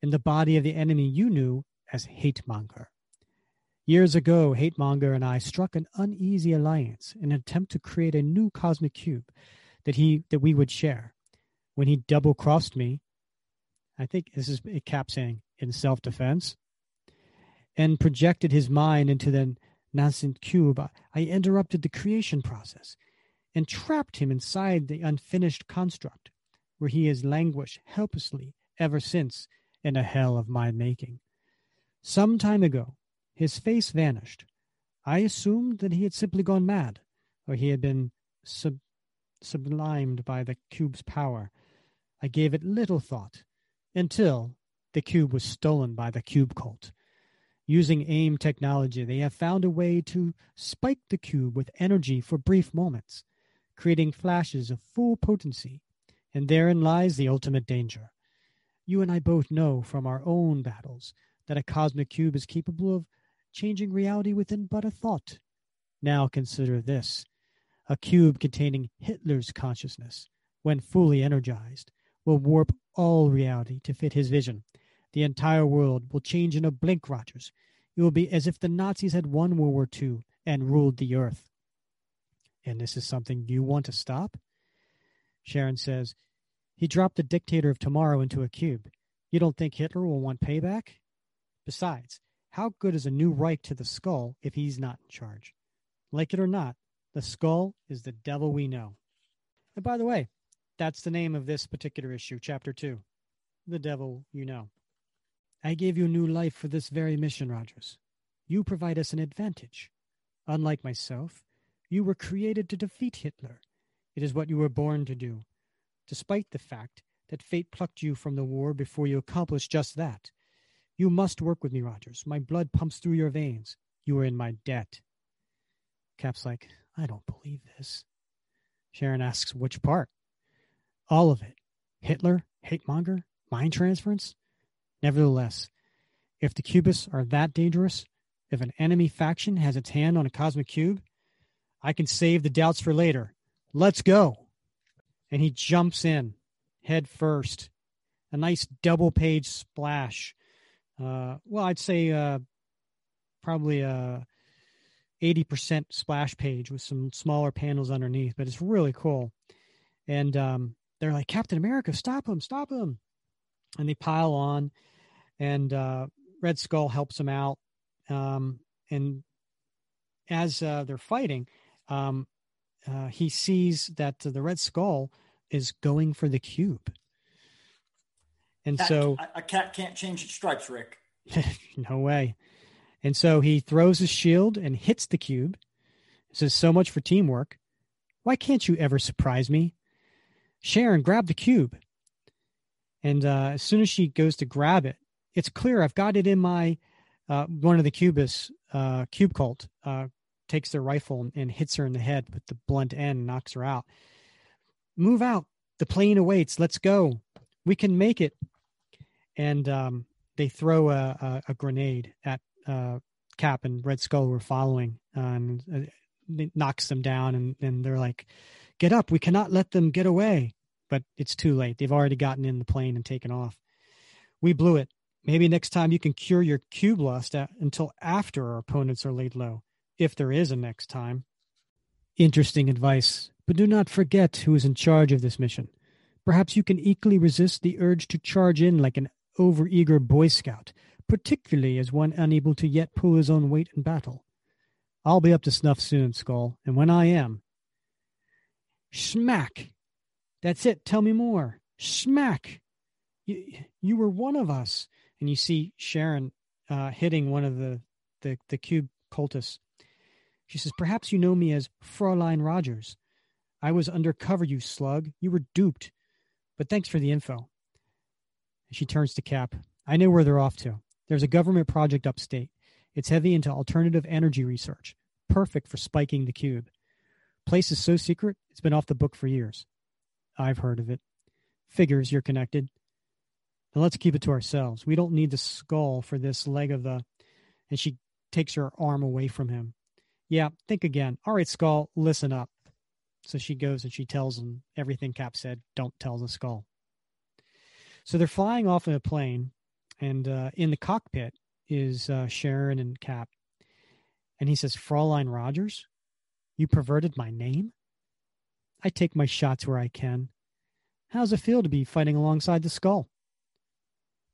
in the body of the enemy you knew as Hate Monger. Years ago, Hate Monger and I struck an uneasy alliance in an attempt to create a new cosmic cube that he that we would share. When he double crossed me, I think this is a cap saying in self defense, and projected his mind into the nascent cube, I interrupted the creation process and trapped him inside the unfinished construct, where he has languished helplessly ever since in a hell of my making. Some time ago, his face vanished. I assumed that he had simply gone mad, or he had been sub- sublimed by the cube's power. I gave it little thought until the cube was stolen by the cube cult. Using AIM technology, they have found a way to spike the cube with energy for brief moments, creating flashes of full potency. And therein lies the ultimate danger. You and I both know from our own battles that a cosmic cube is capable of changing reality within but a thought. Now consider this a cube containing Hitler's consciousness, when fully energized, will warp all reality to fit his vision. The entire world will change in a blink, Rogers. It will be as if the Nazis had won World War II and ruled the earth. And this is something you want to stop? Sharon says, He dropped the dictator of tomorrow into a cube. You don't think Hitler will want payback? Besides, how good is a new Reich to the skull if he's not in charge? Like it or not, the skull is the devil we know. And by the way, that's the name of this particular issue, chapter two. The devil you know. I gave you new life for this very mission, Rogers. You provide us an advantage. Unlike myself, you were created to defeat Hitler. It is what you were born to do, despite the fact that fate plucked you from the war before you accomplished just that. You must work with me, Rogers. My blood pumps through your veins. You are in my debt. Cap's like, I don't believe this. Sharon asks, which part? All of it. Hitler, hate monger, mind transference? Nevertheless, if the Cubists are that dangerous, if an enemy faction has its hand on a cosmic cube, I can save the doubts for later. Let's go. And he jumps in head first. A nice double page splash. Uh, well, I'd say uh, probably a 80% splash page with some smaller panels underneath, but it's really cool. And um, they're like, Captain America, stop him, stop him. And they pile on, and uh, Red Skull helps him out. Um, and as uh, they're fighting, um, uh, he sees that the Red Skull is going for the cube. And cat, so a cat can't change its stripes, Rick. no way. And so he throws his shield and hits the cube. Says, So much for teamwork. Why can't you ever surprise me? Sharon, grab the cube. And uh, as soon as she goes to grab it, it's clear I've got it in my. Uh, one of the cubists, uh, Cube Cult, uh, takes their rifle and, and hits her in the head with the blunt end, knocks her out. Move out. The plane awaits. Let's go. We can make it. And um, they throw a, a, a grenade at uh, Cap and Red Skull were following, uh, and uh, it knocks them down, and, and they're like, "Get up! We cannot let them get away." But it's too late. They've already gotten in the plane and taken off. We blew it. Maybe next time you can cure your cube lust at, until after our opponents are laid low, if there is a next time. Interesting advice, but do not forget who is in charge of this mission. Perhaps you can equally resist the urge to charge in like an overeager Boy Scout particularly as one unable to yet pull his own weight in battle. I'll be up to snuff soon, Skull, and when I am. Smack! That's it. Tell me more. Smack! You, you were one of us. And you see Sharon uh, hitting one of the, the, the cube cultists. She says, Perhaps you know me as Fraulein Rogers. I was undercover, you slug. You were duped. But thanks for the info. She turns to Cap. I know where they're off to. There's a government project upstate. It's heavy into alternative energy research, perfect for spiking the cube. Place is so secret, it's been off the book for years. I've heard of it. Figures you're connected. Now let's keep it to ourselves. We don't need the skull for this leg of the. And she takes her arm away from him. Yeah, think again. All right, skull, listen up. So she goes and she tells him everything Cap said. Don't tell the skull. So they're flying off in a plane and uh, in the cockpit is uh, Sharon and Cap. And he says, Fraulein Rogers, you perverted my name? I take my shots where I can. How's it feel to be fighting alongside the skull?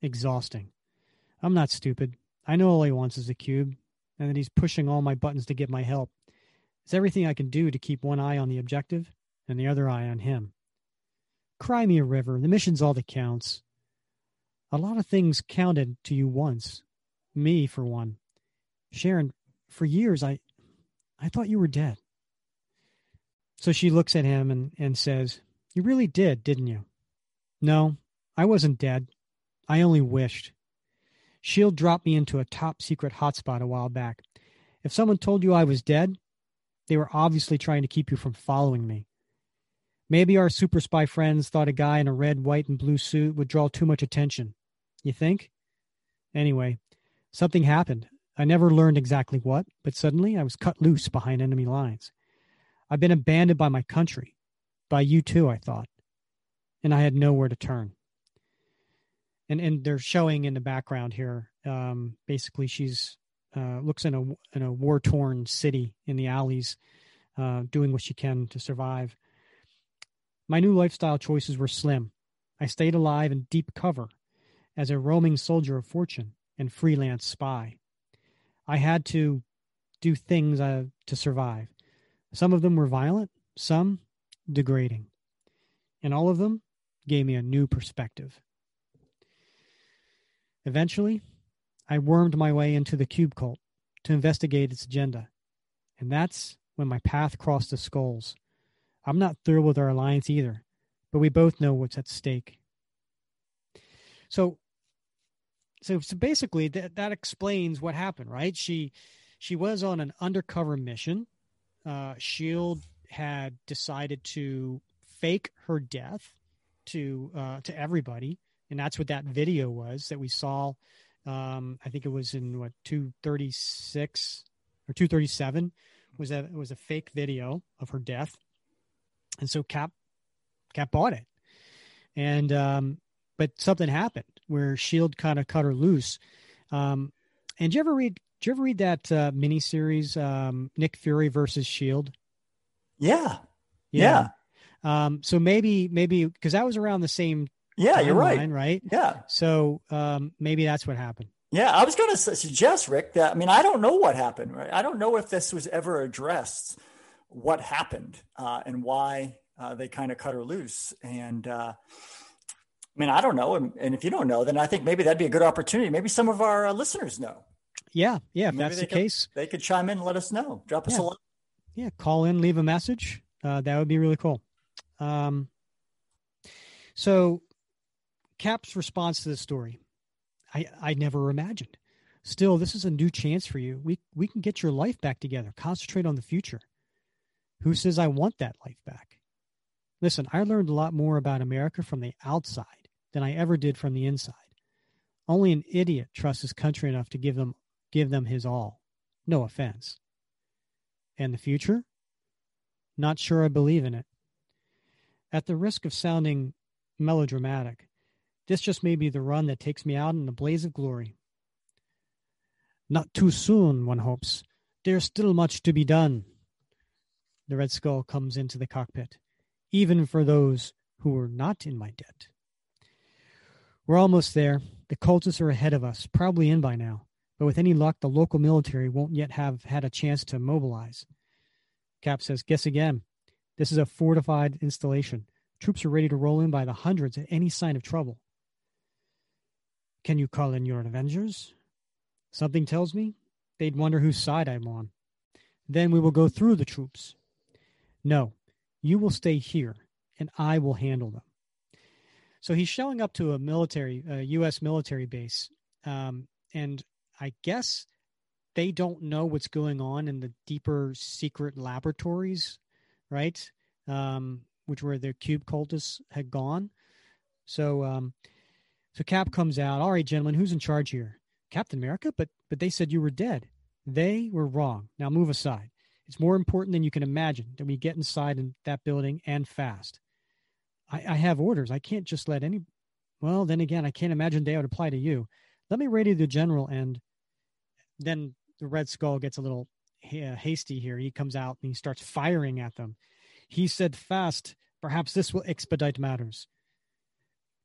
Exhausting. I'm not stupid. I know all he wants is a cube, and that he's pushing all my buttons to get my help. It's everything I can do to keep one eye on the objective and the other eye on him. Cry me a river. The mission's all that counts. A lot of things counted to you once. Me, for one. Sharon, for years I I thought you were dead. So she looks at him and, and says, You really did, didn't you? No, I wasn't dead. I only wished. Shield dropped me into a top secret hotspot a while back. If someone told you I was dead, they were obviously trying to keep you from following me. Maybe our super spy friends thought a guy in a red, white, and blue suit would draw too much attention. You think? Anyway, something happened. I never learned exactly what, but suddenly I was cut loose behind enemy lines. I've been abandoned by my country, by you too, I thought, and I had nowhere to turn. And and they're showing in the background here. Um, basically, she's uh, looks in a in a war torn city in the alleys, uh, doing what she can to survive. My new lifestyle choices were slim. I stayed alive in deep cover as a roaming soldier of fortune and freelance spy. I had to do things uh, to survive. Some of them were violent, some degrading. And all of them gave me a new perspective. Eventually, I wormed my way into the Cube Cult to investigate its agenda. And that's when my path crossed the skulls. I'm not thrilled with our alliance either, but we both know what's at stake. So, so, so basically, that that explains what happened, right? She she was on an undercover mission. Uh, Shield had decided to fake her death to uh, to everybody, and that's what that video was that we saw. Um, I think it was in what two thirty six or two thirty seven was that it was a fake video of her death, and so Cap Cap bought it, and um, but something happened where Shield kind of cut her loose. Um, and did you ever read? Did you ever read that uh, miniseries, um, Nick Fury versus Shield? Yeah, yeah. yeah. Um, so maybe, maybe because that was around the same. Yeah, you're right. Right. Yeah. So um, maybe that's what happened. Yeah, I was going to suggest, Rick, that I mean, I don't know what happened. Right? I don't know if this was ever addressed. What happened uh, and why uh, they kind of cut her loose? And uh, I mean, I don't know. And, and, if you don't know, then I think maybe that'd be a good opportunity. Maybe some of our uh, listeners know. Yeah, yeah. If maybe that's the could, case, they could chime in and let us know. Drop us a line. Yeah, call in, leave a message. Uh, that would be really cool. Um, so, Cap's response to the story, I I never imagined. Still, this is a new chance for you. We we can get your life back together. Concentrate on the future. Who says I want that life back? Listen, I learned a lot more about America from the outside than I ever did from the inside. Only an idiot trusts his country enough to give them give them his all. No offense. And the future? Not sure I believe in it. At the risk of sounding melodramatic, this just may be the run that takes me out in a blaze of glory. Not too soon, one hopes. There's still much to be done. The Red Skull comes into the cockpit, even for those who were not in my debt. We're almost there. The cultists are ahead of us, probably in by now, but with any luck, the local military won't yet have had a chance to mobilize. Cap says, Guess again. This is a fortified installation. Troops are ready to roll in by the hundreds at any sign of trouble. Can you call in your Avengers? Something tells me they'd wonder whose side I'm on. Then we will go through the troops. No, you will stay here, and I will handle them. So he's showing up to a military, a U.S. military base, um, and I guess they don't know what's going on in the deeper secret laboratories, right? Um, which where the cube cultists had gone. So, um, so Cap comes out. All right, gentlemen, who's in charge here? Captain America, but but they said you were dead. They were wrong. Now move aside. It's more important than you can imagine that we get inside in that building and fast. I, I have orders. I can't just let any. Well, then again, I can't imagine they would apply to you. Let me radio the general, and then the Red Skull gets a little hasty here. He comes out and he starts firing at them. He said, "Fast. Perhaps this will expedite matters."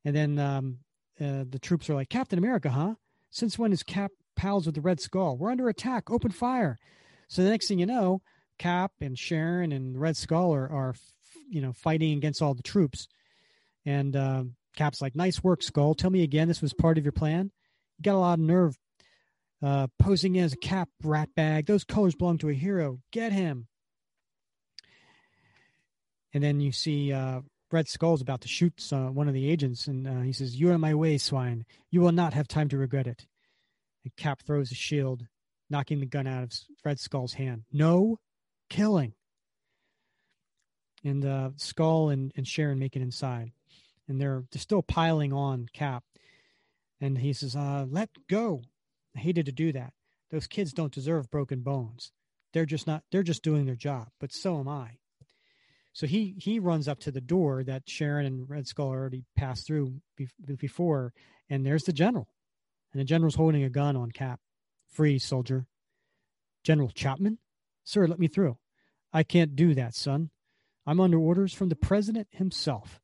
And then um, uh, the troops are like, "Captain America, huh? Since when is Cap pals with the Red Skull? We're under attack. Open fire!" So the next thing you know, Cap and Sharon and Red Skull are, are you know, fighting against all the troops. And uh, Cap's like, "Nice work, Skull. Tell me again, this was part of your plan. You got a lot of nerve uh, posing as a cap rat bag. Those colors belong to a hero. Get him." And then you see uh, Red Skull's about to shoot one of the agents, and uh, he says, "You are my way, swine. You will not have time to regret it." And Cap throws a shield, knocking the gun out of Red Skull's hand. No killing. And uh, Skull and, and Sharon make it inside, and they're they're still piling on Cap. And he says, uh, "Let go." I hated to do that. Those kids don't deserve broken bones. They're just not. They're just doing their job. But so am I. So he he runs up to the door that Sharon and Red Skull already passed through be- before, and there's the general, and the general's holding a gun on Cap. Free soldier. General Chapman, sir, let me through. I can't do that, son. I'm under orders from the president himself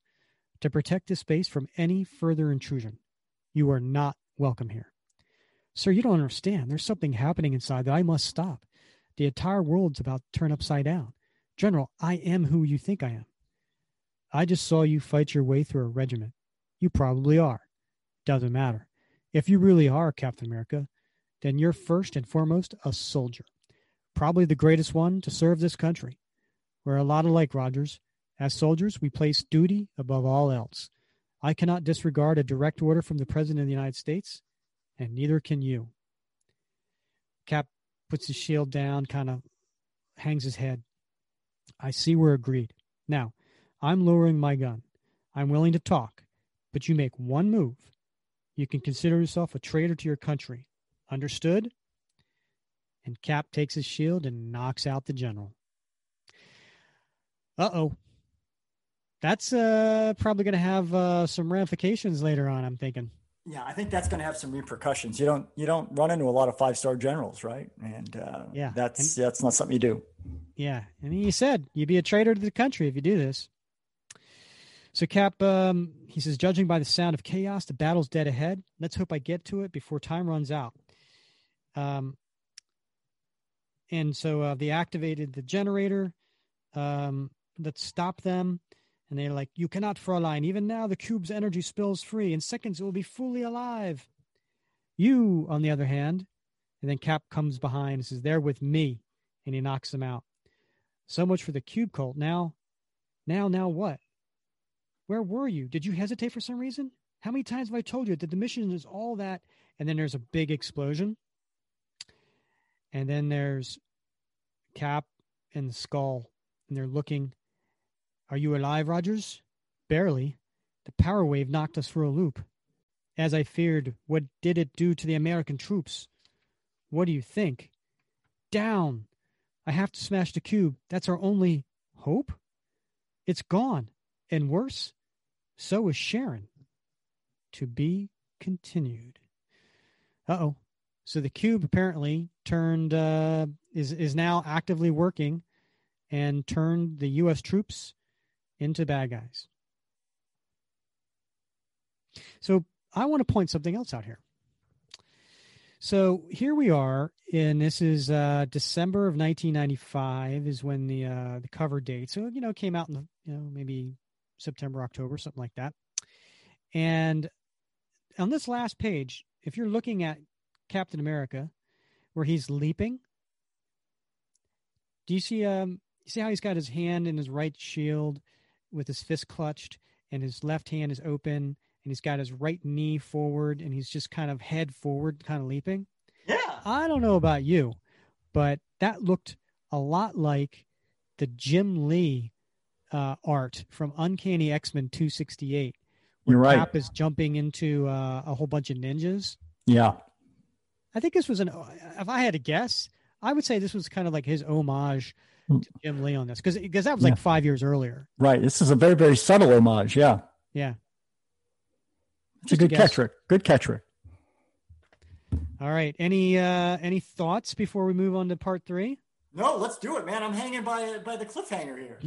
to protect this base from any further intrusion. You are not welcome here. Sir, you don't understand. There's something happening inside that I must stop. The entire world's about to turn upside down. General, I am who you think I am. I just saw you fight your way through a regiment. You probably are. Doesn't matter. If you really are Captain America, then you're first and foremost a soldier. Probably the greatest one to serve this country. We're a lot alike, Rogers. As soldiers, we place duty above all else. I cannot disregard a direct order from the President of the United States, and neither can you. Cap puts his shield down, kind of hangs his head. I see we're agreed. Now, I'm lowering my gun. I'm willing to talk, but you make one move. You can consider yourself a traitor to your country. Understood? And Cap takes his shield and knocks out the general. Uh oh. That's uh, probably going to have uh, some ramifications later on. I'm thinking. Yeah, I think that's going to have some repercussions. You don't you don't run into a lot of five star generals, right? And uh, yeah, that's and, that's not something you do. Yeah, and he said you'd be a traitor to the country if you do this. So Cap, um, he says, judging by the sound of chaos, the battle's dead ahead. Let's hope I get to it before time runs out. Um, and so uh, they activated the generator um, that stopped them. And they're like, You cannot, Fraulein. Even now, the cube's energy spills free. In seconds, it will be fully alive. You, on the other hand, and then Cap comes behind and says, They're with me. And he knocks them out. So much for the cube cult. Now, now, now what? Where were you? Did you hesitate for some reason? How many times have I told you that the mission is all that? And then there's a big explosion. And then there's Cap and the skull. And they're looking are you alive, Rogers? Barely. The power wave knocked us for a loop. As I feared, what did it do to the American troops? What do you think? Down! I have to smash the cube. That's our only hope? It's gone. And worse, so is Sharon. To be continued. Uh oh. So the cube apparently turned uh, is is now actively working and turned the U.S. troops into bad guys. So I want to point something else out here. So here we are, and this is uh, December of 1995 is when the uh, the cover date. So you know, came out in the you know maybe September, October, something like that. And on this last page, if you're looking at Captain America, where he's leaping, do you see um you see how he's got his hand in his right shield with his fist clutched and his left hand is open and he's got his right knee forward and he's just kind of head forward, kind of leaping. Yeah. I don't know about you, but that looked a lot like the Jim Lee uh, art from Uncanny X Men 268. Where You're right. Cap is jumping into uh, a whole bunch of ninjas. Yeah. I think this was an, if I had to guess, I would say this was kind of like his homage to Jim Lee on this because because that was like five years earlier. Right. This is a very very subtle homage. Yeah. Yeah. It's Just a good catch, Rick. Good catch, Rick. All right. Any uh any thoughts before we move on to part three? No, let's do it, man. I'm hanging by by the cliffhanger here.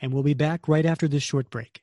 And we'll be back right after this short break.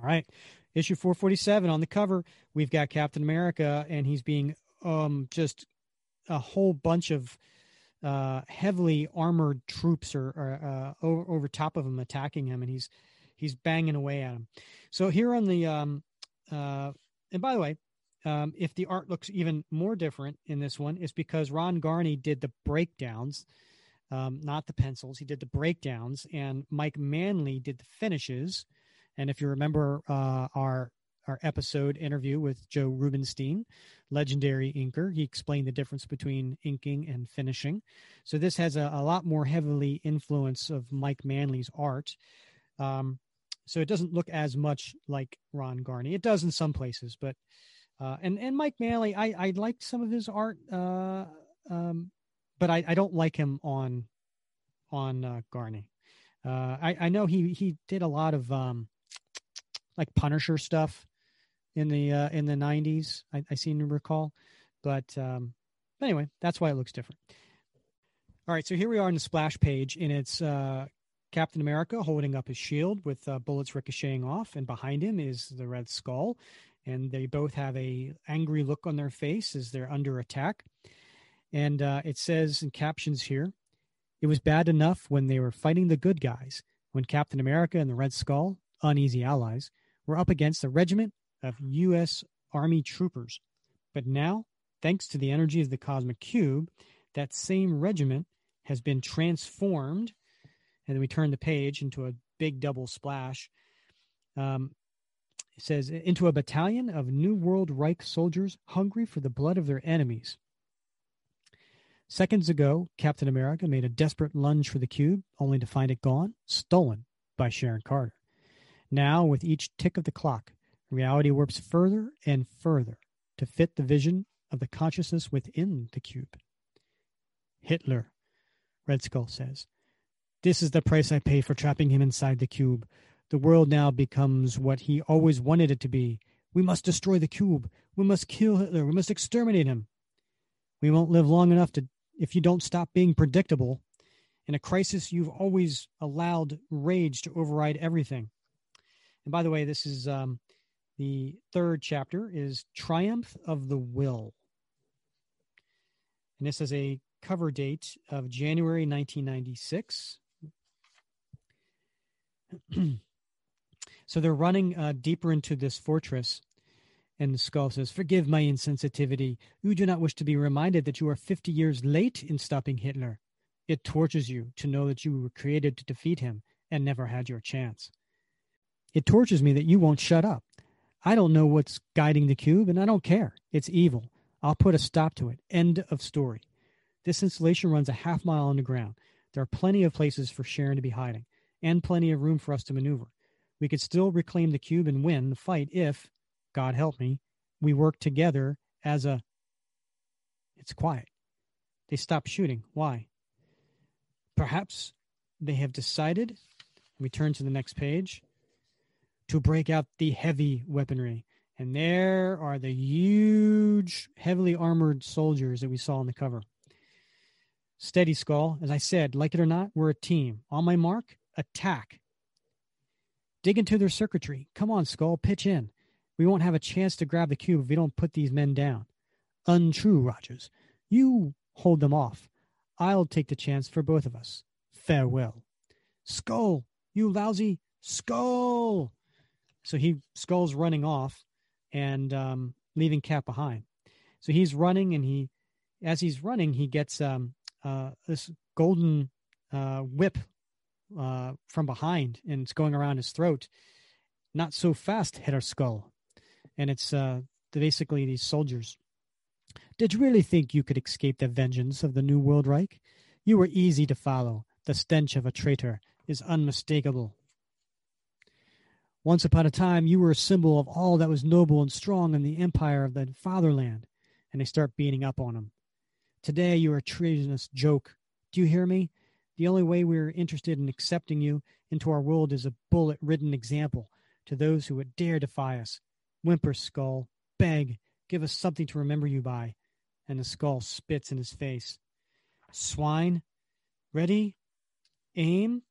All right. Issue 447 on the cover, we've got Captain America, and he's being um, just a whole bunch of uh, heavily armored troops are, uh, over, over, top of him, attacking him, and he's he's banging away at him. So here on the um, uh, and by the way, um, if the art looks even more different in this one, it's because Ron Garney did the breakdowns, um, not the pencils. He did the breakdowns, and Mike Manley did the finishes. And if you remember uh, our our episode interview with Joe Rubinstein, legendary inker, he explained the difference between inking and finishing. So this has a, a lot more heavily influence of Mike Manley's art. Um, so it doesn't look as much like Ron Garney. It does in some places, but uh, and and Mike Manley, I I liked some of his art, uh, um, but I, I don't like him on on uh, Garney. Uh, I I know he he did a lot of um, like Punisher stuff in the uh, in the 90s. I, I seem to recall, but um, anyway, that's why it looks different. All right, so here we are on the splash page, and it's uh, Captain America holding up his shield with uh, bullets ricocheting off, and behind him is the Red Skull, and they both have a angry look on their face as they're under attack. And uh, it says in captions here, it was bad enough when they were fighting the good guys, when Captain America and the Red Skull, uneasy allies, were up against a regiment of U.S. Army troopers. But now, thanks to the energy of the Cosmic Cube, that same regiment has been transformed. And then we turn the page into a big double splash. Um, it says, into a battalion of New World Reich soldiers hungry for the blood of their enemies. Seconds ago, Captain America made a desperate lunge for the cube, only to find it gone, stolen by Sharon Carter. Now, with each tick of the clock, reality warps further and further to fit the vision of the consciousness within the cube. Hitler, Red Skull says, This is the price I pay for trapping him inside the cube. The world now becomes what he always wanted it to be. We must destroy the cube. We must kill Hitler. We must exterminate him. We won't live long enough to if you don't stop being predictable. In a crisis, you've always allowed rage to override everything. And by the way, this is um, the third chapter is Triumph of the Will. And this is a cover date of January 1996. so they're running uh, deeper into this fortress and the skull says, Forgive my insensitivity. You do not wish to be reminded that you are 50 years late in stopping Hitler. It tortures you to know that you were created to defeat him and never had your chance. It tortures me that you won't shut up. I don't know what's guiding the cube, and I don't care. It's evil. I'll put a stop to it. End of story. This installation runs a half mile underground. There are plenty of places for Sharon to be hiding, and plenty of room for us to maneuver. We could still reclaim the cube and win the fight if, God help me, we work together as a. It's quiet. They stop shooting. Why? Perhaps they have decided, we turn to the next page, to break out the heavy weaponry. And there are the huge, heavily armored soldiers that we saw on the cover. Steady Skull, as I said, like it or not, we're a team. On my mark, attack. Dig into their circuitry. Come on, Skull, pitch in. We won't have a chance to grab the cube if we don't put these men down. Untrue, Rogers. You hold them off. I'll take the chance for both of us. Farewell. Skull, you lousy skull. So he Skull's running off and um, leaving Cap behind. So he's running, and he, as he's running, he gets um, uh, this golden uh, whip uh, from behind, and it's going around his throat. Not so fast, Herr Skull and it's uh, basically these soldiers. Did you really think you could escape the vengeance of the New World Reich? You were easy to follow. The stench of a traitor is unmistakable. Once upon a time, you were a symbol of all that was noble and strong in the empire of the fatherland, and they start beating up on him. Today, you are a treasonous joke. Do you hear me? The only way we are interested in accepting you into our world is a bullet ridden example to those who would dare defy us. Whimper, skull. Beg. Give us something to remember you by. And the skull spits in his face. Swine. Ready? Aim.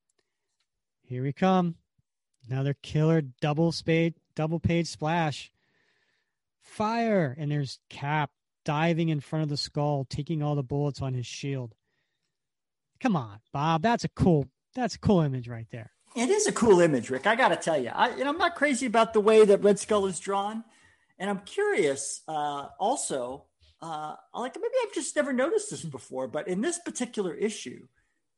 Here we come. Another killer double spade, double page splash. Fire. And there's Cap diving in front of the skull, taking all the bullets on his shield. Come on, Bob. That's a cool that's a cool image right there. It is a cool image, Rick. I got to tell you, I, you know, I'm not crazy about the way that Red Skull is drawn, and I'm curious. Uh, also, uh, like maybe I've just never noticed this before, but in this particular issue,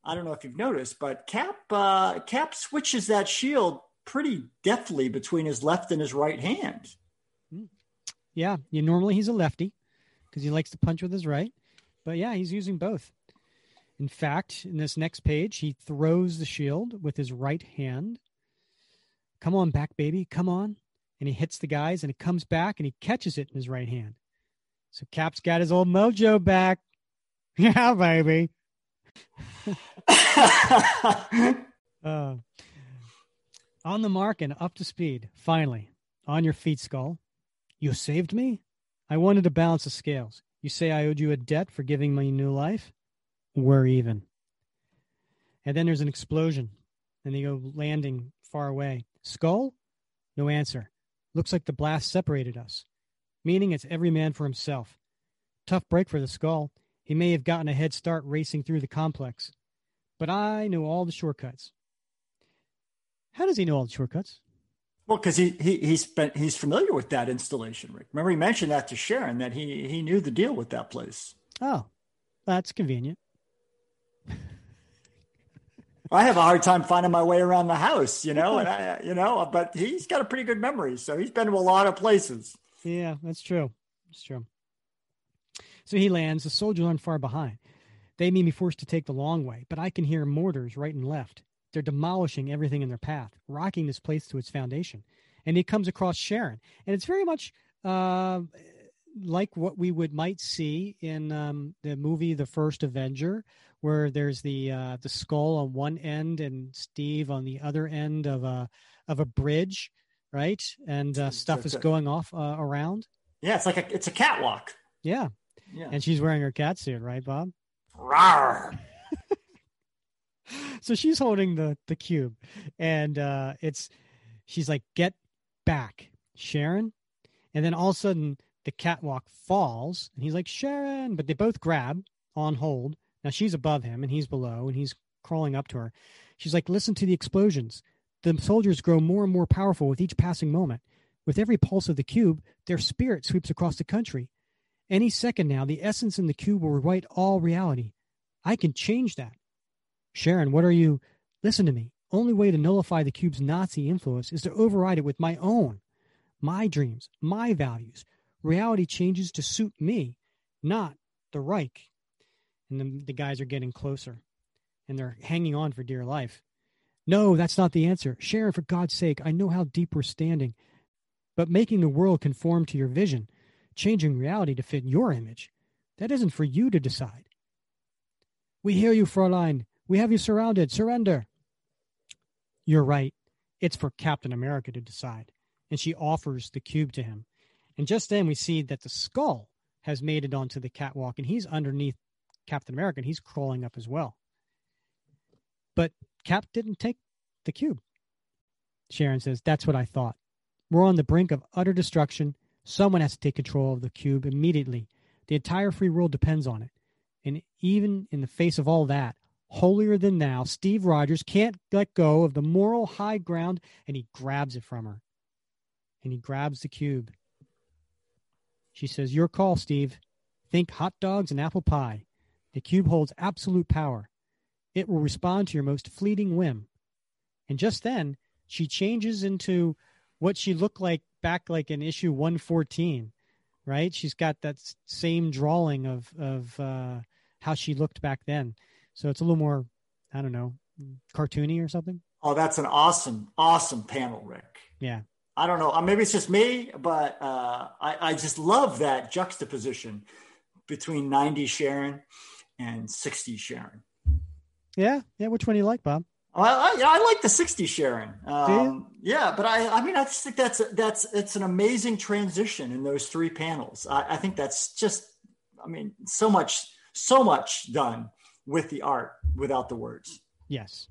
I don't know if you've noticed, but Cap uh, Cap switches that shield pretty deftly between his left and his right hand. Hmm. Yeah, yeah. Normally he's a lefty because he likes to punch with his right, but yeah, he's using both. In fact, in this next page, he throws the shield with his right hand. Come on back, baby. Come on. And he hits the guys and it comes back and he catches it in his right hand. So Cap's got his old mojo back. Yeah, baby. uh, on the mark and up to speed. Finally, on your feet, Skull. You saved me? I wanted to balance the scales. You say I owed you a debt for giving me new life? we're even. And then there's an explosion. and they go landing far away. Skull? No answer. Looks like the blast separated us, meaning it's every man for himself. Tough break for the skull. He may have gotten a head start racing through the complex, but I know all the shortcuts. How does he know all the shortcuts? Well, because he, he he's been he's familiar with that installation, Rick. Remember, he mentioned that to Sharon that he he knew the deal with that place. Oh, that's convenient. I have a hard time finding my way around the house, you know, and I, you know, but he's got a pretty good memory, so he's been to a lot of places. Yeah, that's true. That's true. So he lands. The soldiers aren't far behind. They may be forced to take the long way, but I can hear mortars right and left. They're demolishing everything in their path, rocking this place to its foundation. And he comes across Sharon, and it's very much uh, like what we would might see in um, the movie The First Avenger, where there's the uh, the skull on one end and Steve on the other end of a of a bridge, right? And uh, stuff is going off uh, around. Yeah, it's like a it's a catwalk. Yeah, yeah. And she's wearing her cat suit, right, Bob? Rawr. so she's holding the the cube, and uh, it's she's like, "Get back, Sharon," and then all of a sudden the catwalk falls, and he's like, "Sharon," but they both grab on hold. Now she's above him, and he's below, and he's crawling up to her. She's like, "Listen to the explosions. The soldiers grow more and more powerful with each passing moment. With every pulse of the cube, their spirit sweeps across the country. Any second now, the essence in the cube will rewrite all reality. I can change that. Sharon, what are you? Listen to me. Only way to nullify the cube's Nazi influence is to override it with my own, my dreams, my values. Reality changes to suit me, not the Reich. And the, the guys are getting closer and they're hanging on for dear life. No, that's not the answer. Sharon, for God's sake, I know how deep we're standing, but making the world conform to your vision, changing reality to fit your image, that isn't for you to decide. We hear you, Fräulein. We have you surrounded. Surrender. You're right. It's for Captain America to decide. And she offers the cube to him. And just then we see that the skull has made it onto the catwalk and he's underneath Captain America and he's crawling up as well. But Cap didn't take the cube. Sharon says, That's what I thought. We're on the brink of utter destruction. Someone has to take control of the cube immediately. The entire free world depends on it. And even in the face of all that, holier than thou, Steve Rogers can't let go of the moral high ground and he grabs it from her. And he grabs the cube. She says, Your call, Steve. Think hot dogs and apple pie. The cube holds absolute power. It will respond to your most fleeting whim. And just then, she changes into what she looked like back like in issue 114 right she's got that same drawing of of uh how she looked back then so it's a little more i don't know cartoony or something? Oh that's an awesome awesome panel rick. Yeah. I don't know. Uh, maybe it's just me but uh i i just love that juxtaposition between 90 sharon and 60 sharon. Yeah. Yeah. Which one do you like bob? I, I, I, like the 60 Sharon. Um, yeah, but I, I mean, I just think that's, that's, it's an amazing transition in those three panels. I, I think that's just, I mean, so much, so much done with the art without the words. Yes.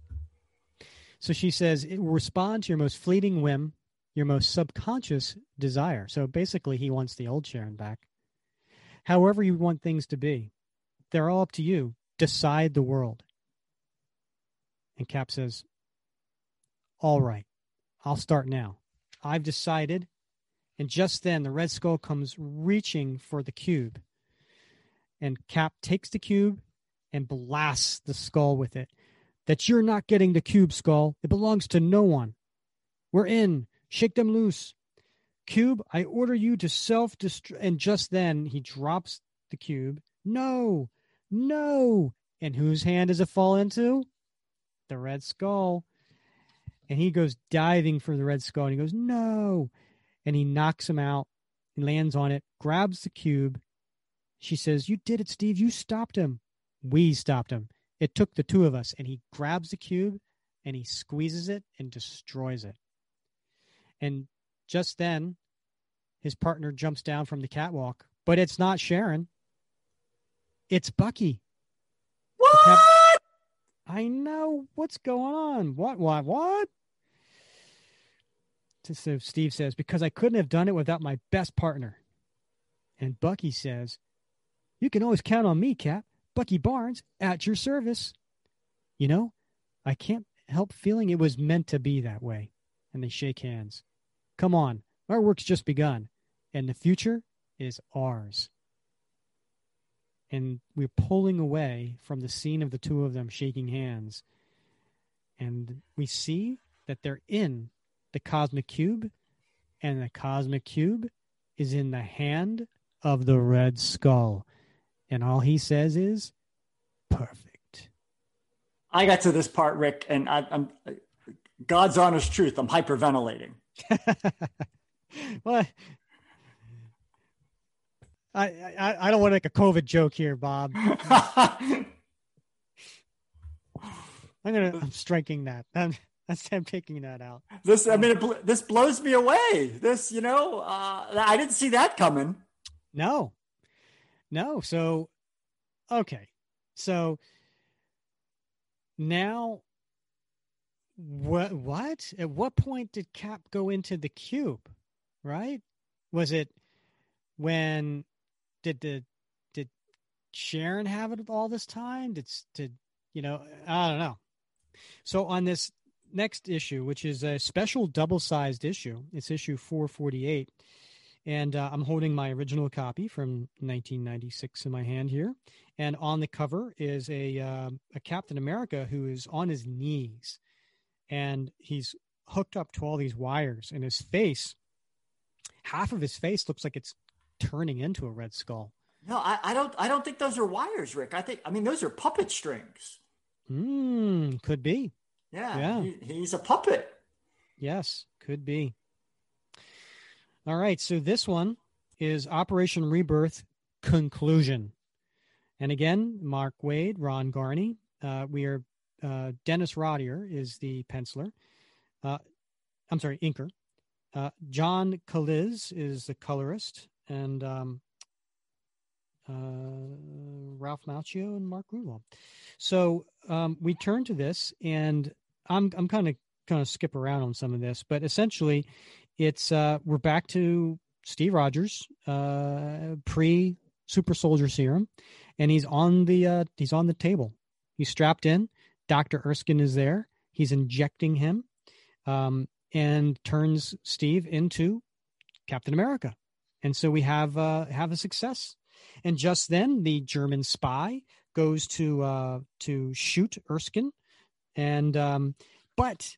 So she says it will respond to your most fleeting whim, your most subconscious desire. So basically, he wants the old Sharon back. However, you want things to be, they're all up to you. Decide the world. And Cap says, All right, I'll start now. I've decided. And just then, the Red Skull comes reaching for the cube. And Cap takes the cube and blasts the skull with it. That you're not getting the cube, skull. It belongs to no one. We're in. Shake them loose. Cube, I order you to self destruct. And just then, he drops the cube. No, no. And whose hand does it fall into? the Red Skull. And he goes diving for the Red Skull and he goes, no. And he knocks him out. He lands on it, grabs the cube. She says, You did it, Steve. You stopped him. We stopped him. It took the two of us. And he grabs the cube and he squeezes it and destroys it. And just then, his partner jumps down from the catwalk, but it's not Sharon. It's Bucky. What? I know what's going on. What, what, what? So Steve says, Because I couldn't have done it without my best partner. And Bucky says, You can always count on me, Cap. Bucky Barnes, at your service. You know, I can't help feeling it was meant to be that way. And they shake hands. Come on, our work's just begun, and the future is ours. And we're pulling away from the scene of the two of them shaking hands. And we see that they're in the cosmic cube, and the cosmic cube is in the hand of the Red Skull. And all he says is, perfect. I got to this part, Rick, and I, am God's honest truth. I'm hyperventilating. well, I, I, I don't want to make a COVID joke here, Bob. I'm gonna. I'm striking that. I'm, I'm taking that out. This, I mean, it, this blows me away. This, you know, uh, I didn't see that coming. No, no. So, okay. So now, what? What? At what point did Cap go into the cube? Right? Was it when did the did Sharon have it all this time? Did did you know? I don't know. So on this next issue, which is a special double-sized issue, it's issue 448, and uh, I'm holding my original copy from 1996 in my hand here. And on the cover is a uh, a Captain America who is on his knees, and he's hooked up to all these wires, and his face, half of his face looks like it's turning into a red skull. No, I, I don't. I don't think those are wires, Rick. I think. I mean, those are puppet strings. Hmm. Could be. Yeah. Yeah. He, he's a puppet. Yes, could be. All right. So this one is Operation Rebirth conclusion. And again, Mark Waid, Ron Garney. Uh, we are uh, Denis Rodier is the penciler. Uh, I'm sorry, inker. Uh, John Kalisz is the colorist, and um, uh, Ralph Macchio and Mark Gruenwald. So um, we turn to this, and I'm I'm kind of kind of skip around on some of this, but essentially, it's uh, we're back to Steve Rogers uh, pre Super Soldier Serum, and he's on the uh, he's on the table. He's strapped in. Doctor Erskine is there. He's injecting him, um, and turns Steve into Captain America and so we have uh, have a success. And just then, the German spy goes to uh, to shoot Erskine, and um, but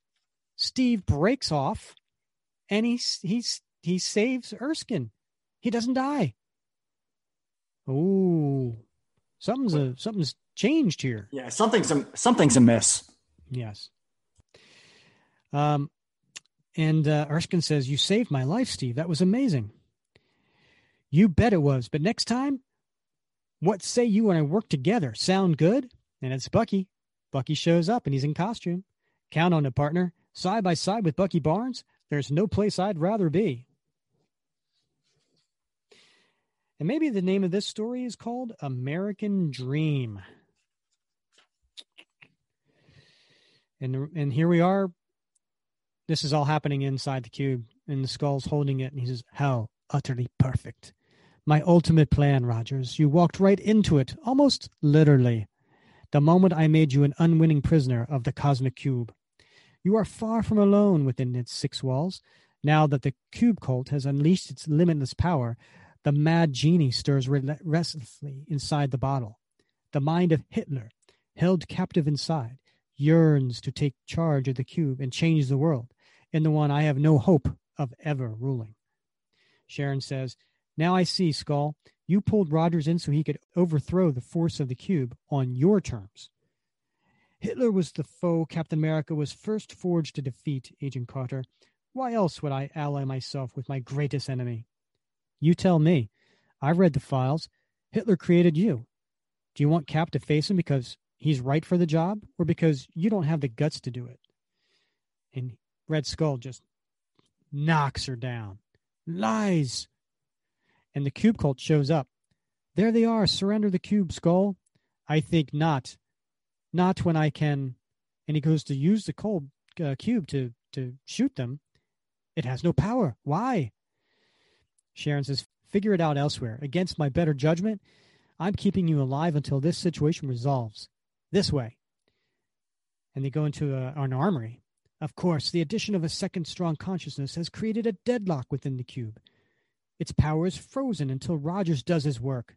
Steve breaks off, and he he's he saves Erskine. He doesn't die. Oh, something's a, something's changed here. Yeah, something's a, something's amiss. Yes. Um, and uh, Erskine says, "You saved my life, Steve. That was amazing." You bet it was. But next time, what say you and I work together? Sound good? And it's Bucky. Bucky shows up and he's in costume. Count on it, partner. Side by side with Bucky Barnes, there's no place I'd rather be. And maybe the name of this story is called American Dream. And and here we are. This is all happening inside the cube, and the skull's holding it, and he says, "How utterly perfect." My ultimate plan, Rogers. You walked right into it, almost literally, the moment I made you an unwinning prisoner of the cosmic cube. You are far from alone within its six walls. Now that the cube cult has unleashed its limitless power, the mad genie stirs restlessly inside the bottle. The mind of Hitler, held captive inside, yearns to take charge of the cube and change the world, in the one I have no hope of ever ruling. Sharon says, now I see, Skull. You pulled Rogers in so he could overthrow the force of the cube on your terms. Hitler was the foe Captain America was first forged to defeat, Agent Carter. Why else would I ally myself with my greatest enemy? You tell me. I've read the files. Hitler created you. Do you want Cap to face him because he's right for the job or because you don't have the guts to do it? And Red Skull just knocks her down. Lies and the cube cult shows up. There they are. Surrender the cube, Skull. I think not. Not when I can. And he goes to use the cold uh, cube to to shoot them. It has no power. Why? Sharon says, "Figure it out elsewhere. Against my better judgment, I'm keeping you alive until this situation resolves. This way." And they go into a, an armory. Of course, the addition of a second strong consciousness has created a deadlock within the cube. Its power is frozen until Rogers does his work.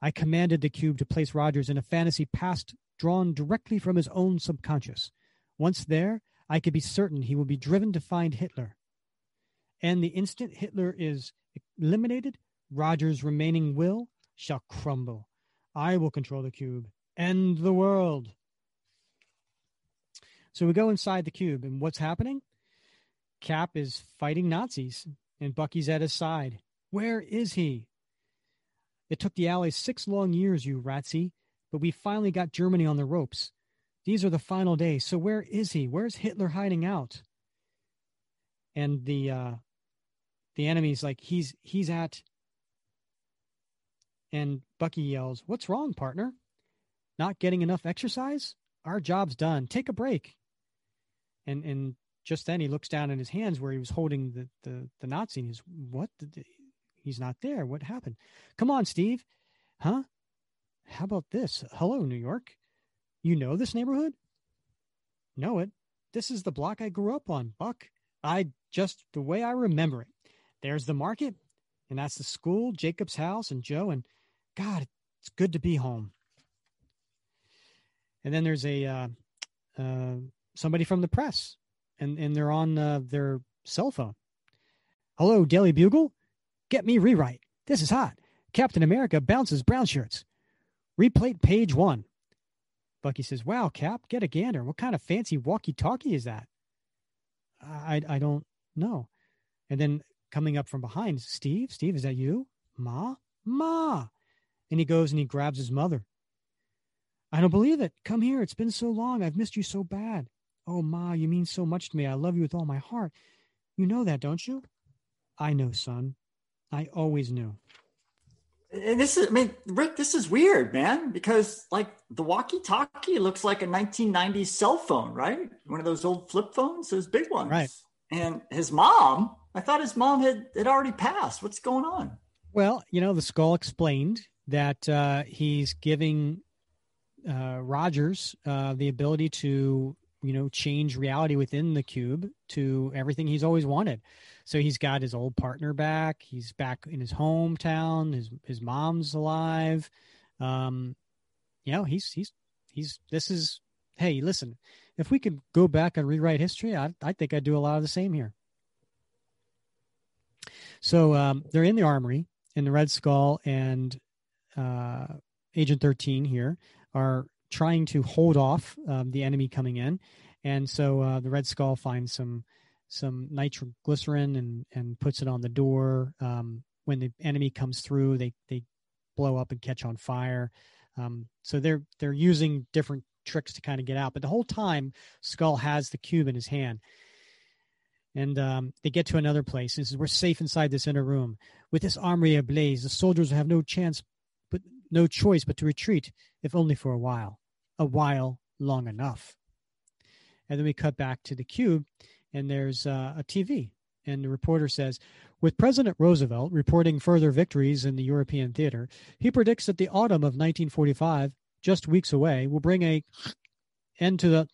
I commanded the cube to place Rogers in a fantasy past drawn directly from his own subconscious. Once there, I could be certain he will be driven to find Hitler. And the instant Hitler is eliminated, Rogers' remaining will shall crumble. I will control the cube. End the world. So we go inside the cube, and what's happening? Cap is fighting Nazis, and Bucky's at his side. Where is he? It took the Allies six long years, you ratsy, but we finally got Germany on the ropes. These are the final days. So where is he? Where's Hitler hiding out? And the uh, the enemy's like he's he's at. And Bucky yells, "What's wrong, partner? Not getting enough exercise? Our job's done. Take a break." And and just then he looks down in his hands where he was holding the the, the Nazi. And he's what? The, He's not there. What happened? Come on, Steve. Huh? How about this? Hello, New York. You know this neighborhood? Know it. This is the block I grew up on, Buck. I just the way I remember it. There's the market, and that's the school, Jacob's house, and Joe. And God, it's good to be home. And then there's a uh, uh, somebody from the press, and and they're on uh, their cell phone. Hello, Daily Bugle. Get me rewrite. This is hot. Captain America bounces brown shirts. Replate page one. Bucky says, Wow, Cap, get a gander. What kind of fancy walkie talkie is that? I, I don't know. And then coming up from behind, Steve, Steve, is that you? Ma? Ma. And he goes and he grabs his mother. I don't believe it. Come here. It's been so long. I've missed you so bad. Oh, Ma, you mean so much to me. I love you with all my heart. You know that, don't you? I know, son. I always knew. And this is, I mean, Rick, this is weird, man, because like the walkie talkie looks like a 1990s cell phone, right? One of those old flip phones, those big ones. Right. And his mom, I thought his mom had, had already passed. What's going on? Well, you know, the skull explained that uh, he's giving uh, Rogers uh, the ability to, you know, change reality within the cube to everything he's always wanted. So he's got his old partner back. He's back in his hometown. His his mom's alive. Um, you know, he's he's he's. This is hey, listen. If we could go back and rewrite history, I I think I'd do a lot of the same here. So um, they're in the armory, in the Red Skull and uh, Agent Thirteen here are trying to hold off um, the enemy coming in, and so uh, the Red Skull finds some some nitroglycerin and and puts it on the door. Um, when the enemy comes through, they they blow up and catch on fire. Um, so they're they're using different tricks to kind of get out. But the whole time, Skull has the cube in his hand. And um, they get to another place. And says, "We're safe inside this inner room. With this armory ablaze, the soldiers have no chance, but no choice but to retreat, if only for a while, a while long enough." And then we cut back to the cube, and there's uh, a TV. And the reporter says, with President Roosevelt reporting further victories in the European theater, he predicts that the autumn of 1945, just weeks away, will bring a end to the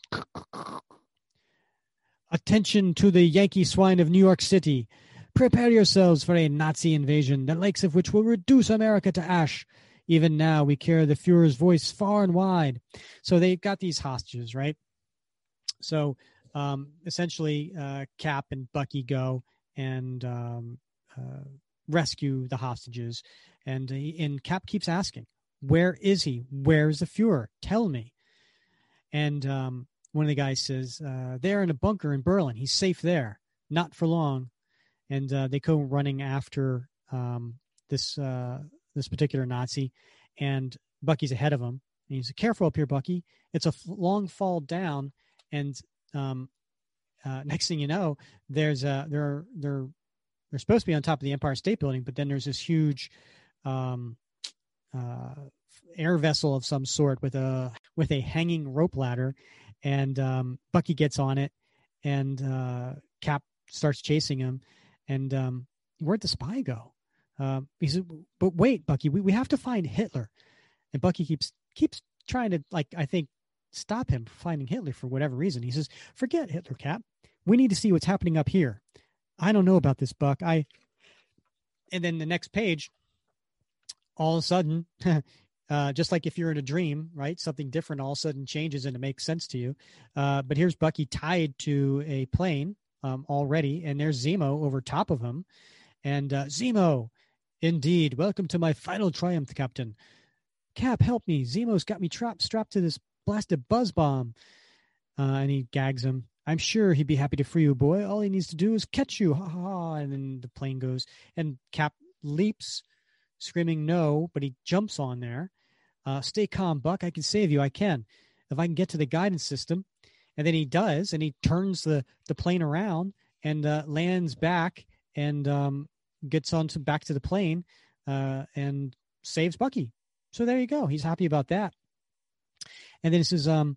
attention to the Yankee swine of New York City. Prepare yourselves for a Nazi invasion, the likes of which will reduce America to ash. Even now, we carry the Fuhrer's voice far and wide. So they got these hostages, right? So um, essentially uh, Cap and Bucky go and um, uh, rescue the hostages, and he, and Cap keeps asking, "Where is he? Where's the Fuhrer? Tell me." And um, one of the guys says, uh, "They're in a bunker in Berlin. He's safe there. Not for long." And uh, they go running after um, this uh, this particular Nazi, and Bucky's ahead of him. And he's careful up here, Bucky. It's a long fall down, and um, uh, next thing you know, there's a they're they're they're supposed to be on top of the Empire State Building, but then there's this huge um, uh, air vessel of some sort with a with a hanging rope ladder, and um, Bucky gets on it, and uh, Cap starts chasing him, and um, where'd the spy go? Uh, he said, "But wait, Bucky, we, we have to find Hitler." And Bucky keeps keeps trying to like I think stop him from finding Hitler for whatever reason. He says, "Forget Hitler, Cap. We need to see what's happening up here." I don't know about this, Buck. I and then the next page, all of a sudden, uh, just like if you're in a dream, right? Something different all of a sudden changes and it makes sense to you. Uh, but here's Bucky tied to a plane um, already, and there's Zemo over top of him. And uh, Zemo, indeed, welcome to my final triumph, Captain. Cap, help me. Zemo's got me trapped, strapped to this blasted buzz bomb. Uh, and he gags him. I'm sure he'd be happy to free you, boy. All he needs to do is catch you. Ha ha. And then the plane goes, and Cap leaps, screaming no, but he jumps on there. Uh, Stay calm, Buck. I can save you. I can. If I can get to the guidance system. And then he does, and he turns the, the plane around and uh, lands back and um, gets on to back to the plane uh, and saves Bucky. So there you go. He's happy about that. And then he says, um,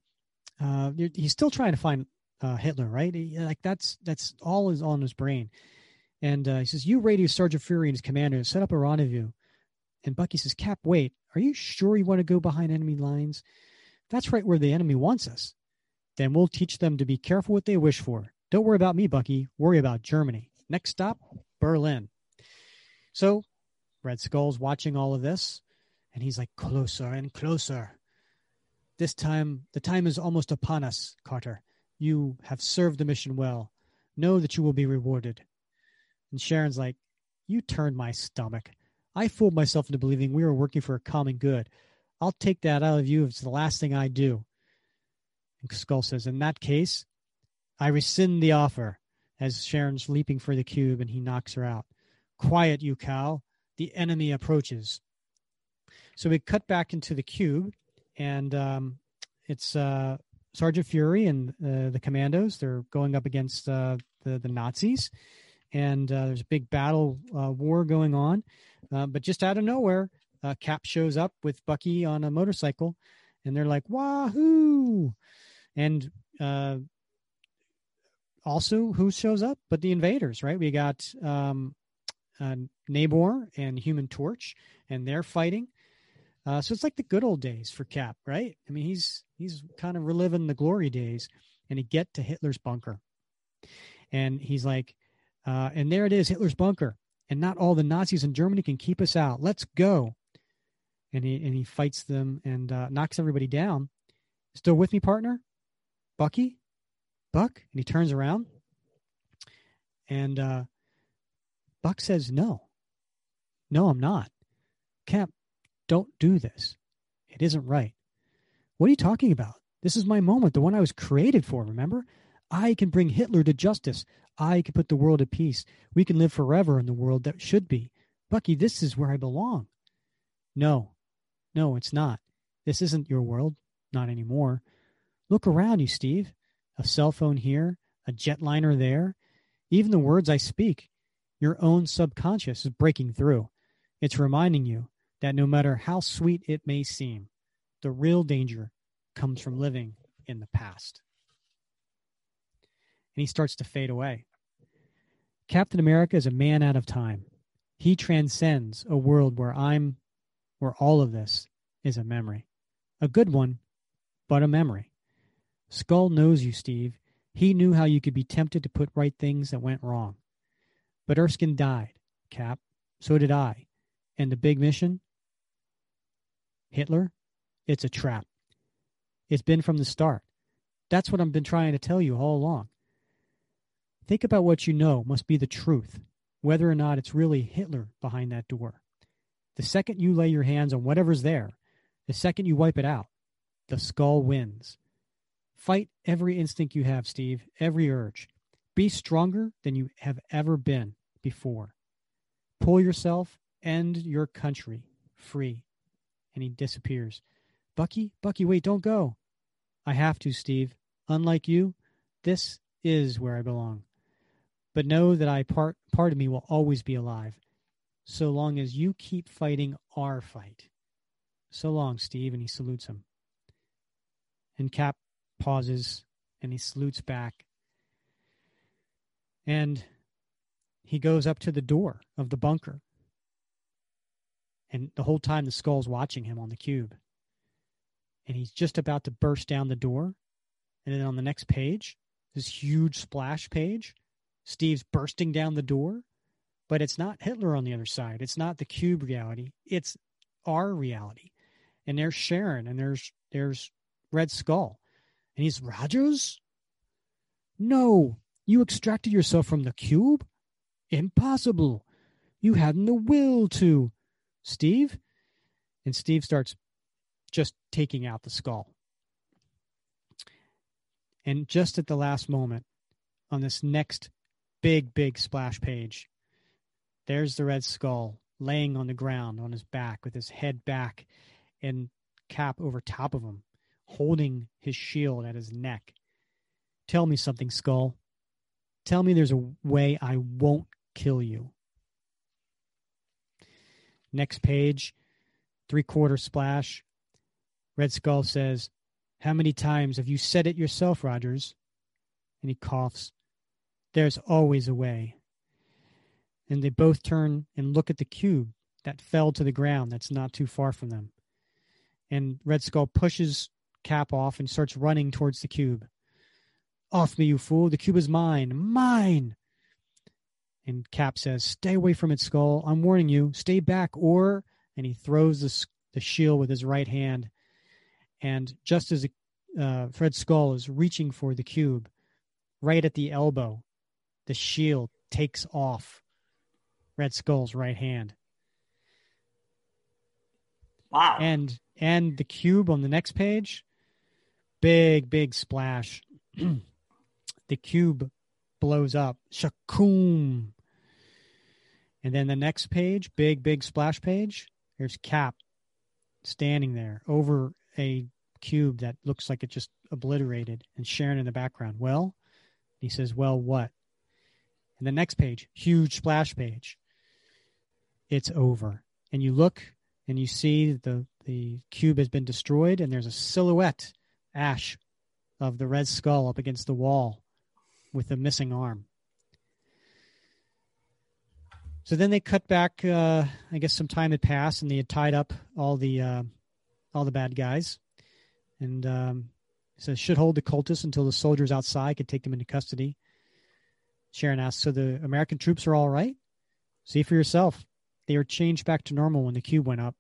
uh, he's still trying to find uh, Hitler, right? He, like that's that's all is on his brain. And uh, he says, "You radio Sergeant Fury and his commander set up a rendezvous." And Bucky says, "Cap, wait. Are you sure you want to go behind enemy lines? That's right where the enemy wants us. Then we'll teach them to be careful what they wish for. Don't worry about me, Bucky. Worry about Germany. Next stop, Berlin." So, Red Skull's watching all of this, and he's like, "Closer and closer." This time, the time is almost upon us, Carter. You have served the mission well. Know that you will be rewarded. And Sharon's like, You turned my stomach. I fooled myself into believing we were working for a common good. I'll take that out of you if it's the last thing I do. And Skull says, In that case, I rescind the offer as Sharon's leaping for the cube and he knocks her out. Quiet, you cow. The enemy approaches. So we cut back into the cube, and um, it's uh, Sergeant Fury and uh, the commandos. They're going up against uh, the the Nazis, and uh, there's a big battle uh, war going on. Uh, but just out of nowhere, Cap shows up with Bucky on a motorcycle, and they're like "Wahoo!" And also, who shows up? But the invaders, right? We got um, Namor and Human Torch, and they're fighting. Uh, so it's like the good old days for Cap, right? I mean, he's he's kind of reliving the glory days, and he get to Hitler's bunker, and he's like, uh, and there it is, Hitler's bunker, and not all the Nazis in Germany can keep us out. Let's go, and he and he fights them and uh, knocks everybody down. Still with me, partner? Bucky, Buck, and he turns around, and uh, Buck says, "No, no, I'm not." Cap, don't do this. It isn't right. What are you talking about? This is my moment, the one I was created for, remember? I can bring Hitler to justice. I can put the world at peace. We can live forever in the world that should be. Bucky, this is where I belong. No, no, it's not. This isn't your world. Not anymore. Look around you, Steve. A cell phone here, a jetliner there. Even the words I speak, your own subconscious is breaking through. It's reminding you that no matter how sweet it may seem, the real danger comes from living in the past. And he starts to fade away. Captain America is a man out of time. He transcends a world where I'm, where all of this is a memory. A good one, but a memory. Skull knows you, Steve. He knew how you could be tempted to put right things that went wrong. But Erskine died, Cap. So did I. And the big mission Hitler, it's a trap. It's been from the start. That's what I've been trying to tell you all along. Think about what you know must be the truth, whether or not it's really Hitler behind that door. The second you lay your hands on whatever's there, the second you wipe it out, the skull wins. Fight every instinct you have, Steve, every urge. Be stronger than you have ever been before. Pull yourself and your country free and he disappears. Bucky, Bucky, wait, don't go. I have to, Steve. Unlike you, this is where I belong. But know that I part part of me will always be alive, so long as you keep fighting our fight. So long, Steve. And he salutes him. And Cap pauses and he salutes back. And he goes up to the door of the bunker. And the whole time the skull's watching him on the cube. And he's just about to burst down the door. And then on the next page, this huge splash page, Steve's bursting down the door. But it's not Hitler on the other side. It's not the cube reality. It's our reality. And there's Sharon and there's there's Red Skull. And he's Rogers? No, you extracted yourself from the cube? Impossible. You hadn't the will to. Steve? And Steve starts just taking out the skull. And just at the last moment, on this next big, big splash page, there's the red skull laying on the ground on his back with his head back and cap over top of him, holding his shield at his neck. Tell me something, Skull. Tell me there's a way I won't kill you. Next page, three quarter splash. Red Skull says, How many times have you said it yourself, Rogers? And he coughs. There's always a way. And they both turn and look at the cube that fell to the ground that's not too far from them. And Red Skull pushes Cap off and starts running towards the cube. Off me, you fool. The cube is mine. Mine. And Cap says, Stay away from its Skull. I'm warning you. Stay back, or. And he throws the, the shield with his right hand. And just as uh, Red Skull is reaching for the cube, right at the elbow, the shield takes off Red Skull's right hand. Wow. And and the cube on the next page, big big splash. the cube blows up. Shakum. And then the next page, big big splash page, there's Cap standing there over a cube that looks like it just obliterated and Sharon in the background. Well, he says, "Well, what?" And the next page, huge splash page. It's over. And you look and you see the the cube has been destroyed and there's a silhouette ash of the red skull up against the wall with the missing arm. So then they cut back. Uh, I guess some time had passed, and they had tied up all the uh, all the bad guys, and um, says should hold the cultists until the soldiers outside could take them into custody. Sharon asks, "So the American troops are all right? See for yourself. They were changed back to normal when the cube went up.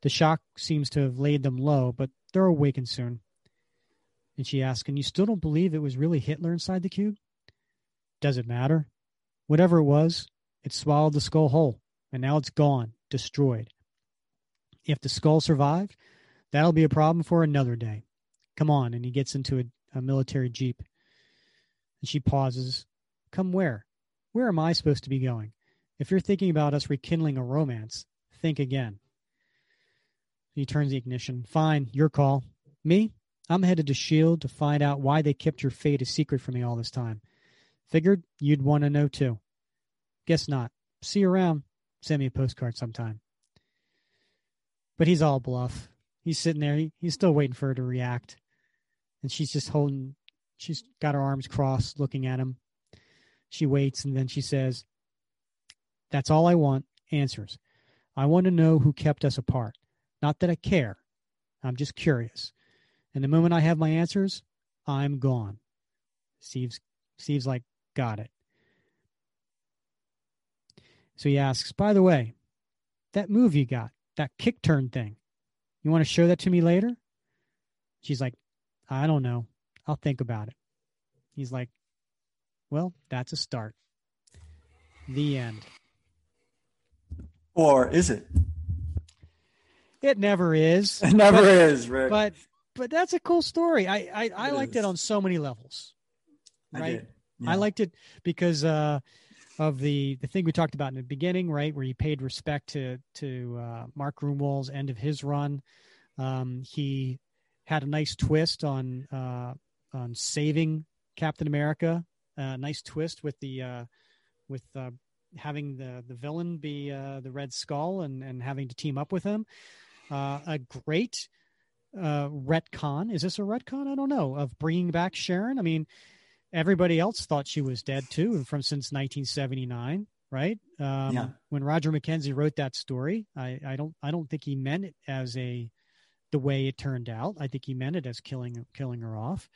The shock seems to have laid them low, but they're awakened soon." And she asks, "And you still don't believe it was really Hitler inside the cube? Does it matter? Whatever it was, it swallowed the skull whole, and now it's gone, destroyed. If the skull survived, that'll be a problem for another day. Come on. And he gets into a, a military jeep. And she pauses. Come where? Where am I supposed to be going? If you're thinking about us rekindling a romance, think again. He turns the ignition. Fine, your call. Me? I'm headed to S.H.I.E.L.D. to find out why they kept your fate a secret from me all this time. Figured you'd want to know too. Guess not. See you around. Send me a postcard sometime. But he's all bluff. He's sitting there. He, he's still waiting for her to react. And she's just holding, she's got her arms crossed looking at him. She waits and then she says, That's all I want answers. I want to know who kept us apart. Not that I care. I'm just curious. And the moment I have my answers, I'm gone. Steve's Steve's like, got it. So he asks, by the way, that move you got, that kick turn thing, you want to show that to me later? She's like, I don't know. I'll think about it. He's like, well, that's a start. The end. Or is it? It never is. It never but, is, Rick. But but that's a cool story. I I, I liked is. it on so many levels. Right. I, yeah. I liked it because uh, of the the thing we talked about in the beginning, right, where he paid respect to to uh, Mark Gruenwald's end of his run. Um, he had a nice twist on uh, on saving Captain America. A nice twist with the uh, with uh, having the the villain be uh, the Red Skull and and having to team up with him. uh, a great uh, retcon. Is this a retcon? I don't know. Of bringing back Sharon. I mean, everybody else thought she was dead too, and from since 1979, right? Um, yeah. When Roger McKenzie wrote that story, I, I don't I don't think he meant it as a the way it turned out. I think he meant it as killing killing her off.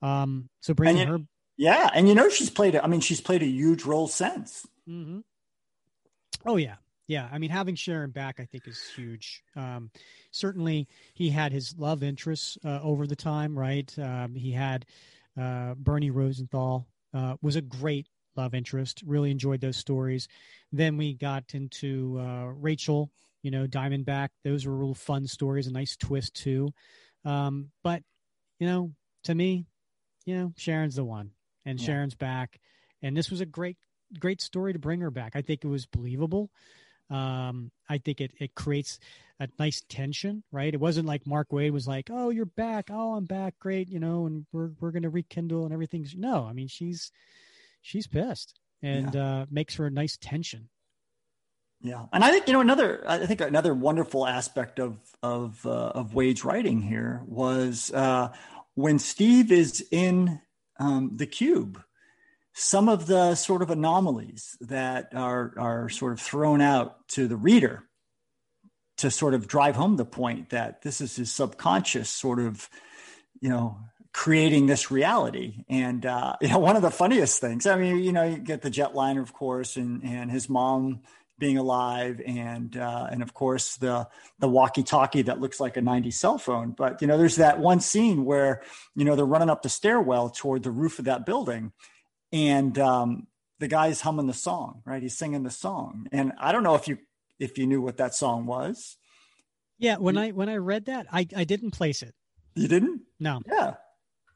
Um, so bringing you, her, yeah, and you know she's played. I mean, she's played a huge role since. Mm-hmm. Oh yeah, yeah. I mean, having Sharon back, I think, is huge. Um, certainly, he had his love interests uh, over the time, right? Um, he had uh, Bernie Rosenthal uh, was a great love interest. Really enjoyed those stories. Then we got into uh, Rachel, you know, Diamondback. Those were real fun stories, a nice twist too. Um, but you know, to me, you know, Sharon's the one, and yeah. Sharon's back, and this was a great, great story to bring her back. I think it was believable. Um, I think it it creates a nice tension, right? It wasn't like Mark Waid was like, "Oh, you're back. Oh, I'm back. Great, you know, and we're we're going to rekindle and everything's." No, I mean, she's she's pissed and yeah. uh, makes for a nice tension. Yeah, and I think you know another. I think another wonderful aspect of of uh, of Waid's writing here was uh, when Steve is in um, the cube. Some of the sort of anomalies that are are sort of thrown out to the reader to sort of drive home the point that this is his subconscious sort of, you know, creating this reality. And uh, you know, one of the funniest things. I mean, you know, you get the jetliner, of course, and and his mom being alive, and uh, and of course the the walkie-talkie that looks like a '90s cell phone. But you know, there's that one scene where you know they're running up the stairwell toward the roof of that building, and um, the guy's humming the song, right? He's singing the song, and I don't know if you if you knew what that song was. Yeah, when I when I read that, I I didn't place it. You didn't? No. Yeah.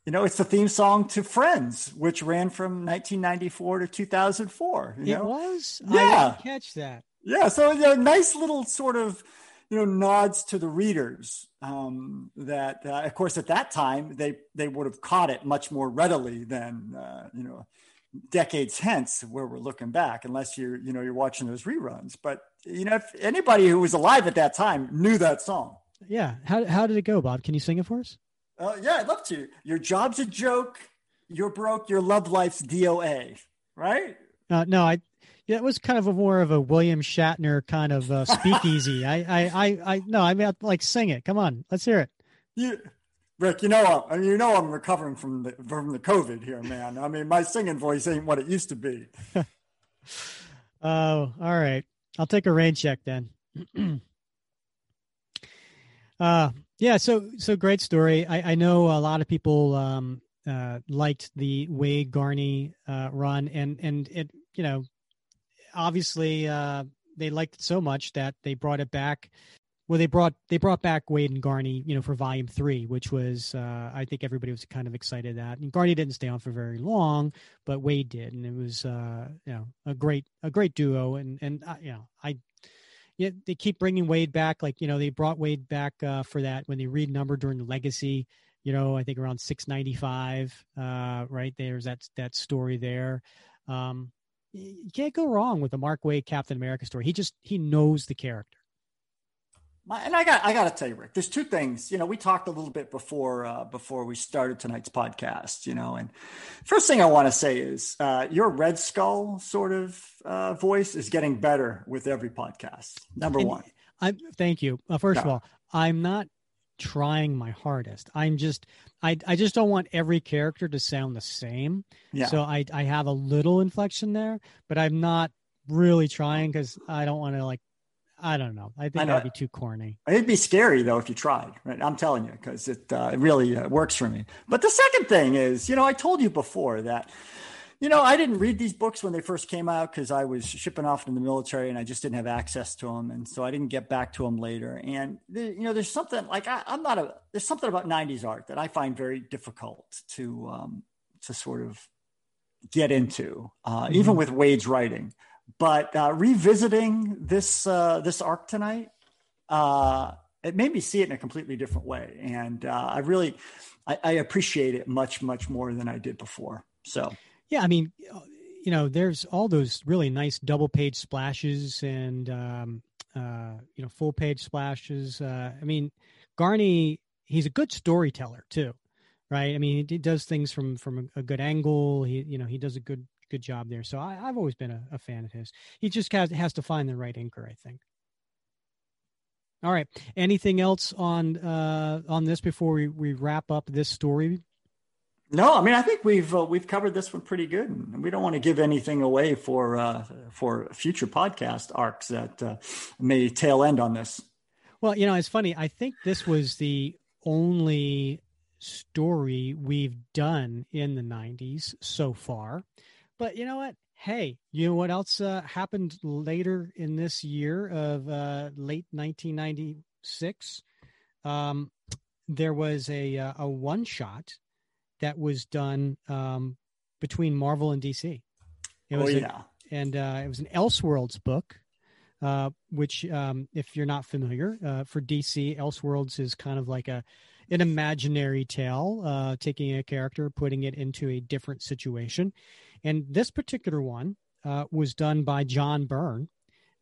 You know, it's the theme song to Friends, which ran from 1994 to 2004. it know? was? Yeah. catch that. Yeah. So, you know, nice little sort of, you know, nods to the readers um, that, uh, of course, at that time, they, they would have caught it much more readily than, uh, you know, decades hence where we're looking back unless you're you know you're watching those reruns. But you know if anybody who was alive at that time knew that song. Yeah. How, how did it go bob? Can you sing it for us? Uh, yeah i'd love to. Your job's a joke you're broke your love life's doa right? Uh, no i yeah, it was kind of a more of a William Shatner kind of uh, speakeasy. I, I, I, I, no, I mean, like sing it. Come on, let's hear it. You, Rick, you know, I mean, you know, I'm recovering from the from the COVID here, man. I mean, my singing voice ain't what it used to be. oh, all right. I'll take a rain check then. uh, yeah. So, so great story. I, I know a lot of people um, uh, liked the Waid Garney uh, run, and and it, you know, obviously uh, they liked it so much that they brought it back well they brought they brought back Waid and Garney, you know, for volume three, which was uh, I think everybody was kind of excited that. And Garney didn't stay on for very long, but Waid did, and it was uh, you know a great a great duo. And and uh, you know I yeah they keep bringing Waid back, like you know they brought Waid back uh, for that when they read number during the Legacy. You know, I think around six ninety five. Uh, right there's that that story there. Um, you can't go wrong with the Mark Waid Captain America story. He just he knows the character my, and I got I got to tell you, Rick. There's two things. You know, we talked a little bit before uh, before we started tonight's podcast. You know, and first thing I want to say is uh, your Red Skull sort of uh, voice is getting better with every podcast. Number and one. I thank you. Uh, first of all, I'm not trying my hardest. I'm just I I just don't want every character to sound the same. Yeah. So I I have a little inflection there, but I'm not really trying because I don't want to like I don't know. I think I that'd be too corny. It'd be scary though if you tried. Right? I'm telling you because it uh, it really uh, works for me. But the second thing is, you know, I told you before that, you know, I didn't read these books when they first came out because I was shipping off in the military and I just didn't have access to them, and so I didn't get back to them later. And the, you know, there's something like I, am not a there's something about '90s art that I find very difficult to um, to sort of get into, uh, mm-hmm. even with Waid's writing. But uh, revisiting this uh, this arc tonight, uh, it made me see it in a completely different way, and uh, I really I, I appreciate it much much more than I did before. So yeah, I mean, you know, there's all those really nice double page splashes and um, uh, you know, full page splashes. Uh, I mean, Garney, he's a good storyteller too, right? I mean, he does things from from a, good angle. He, you know, he does a good good job there. So I, have always been a, a, fan of his. He just has, has to find the right inker, I think. All right. Anything else on uh, on this before we, we wrap up this story? No, I mean I think we've uh, we've covered this one pretty good, and we don't want to give anything away for uh, for future podcast arcs that uh, may tail end on this. Well, you know, it's funny. I think this was the only story we've done in the '90s so far. But you know what? Hey, you know what else uh, happened later in this year of uh, late 1996? Um, there was a uh, a one shot that was done um, between Marvel and DC. It was oh, yeah. A, and uh, it was an Elseworlds book, uh, which, um, if you're not familiar, uh, for DC, Elseworlds is kind of like a an imaginary tale, uh, taking a character, putting it into a different situation. And this particular one uh, was done by John Byrne,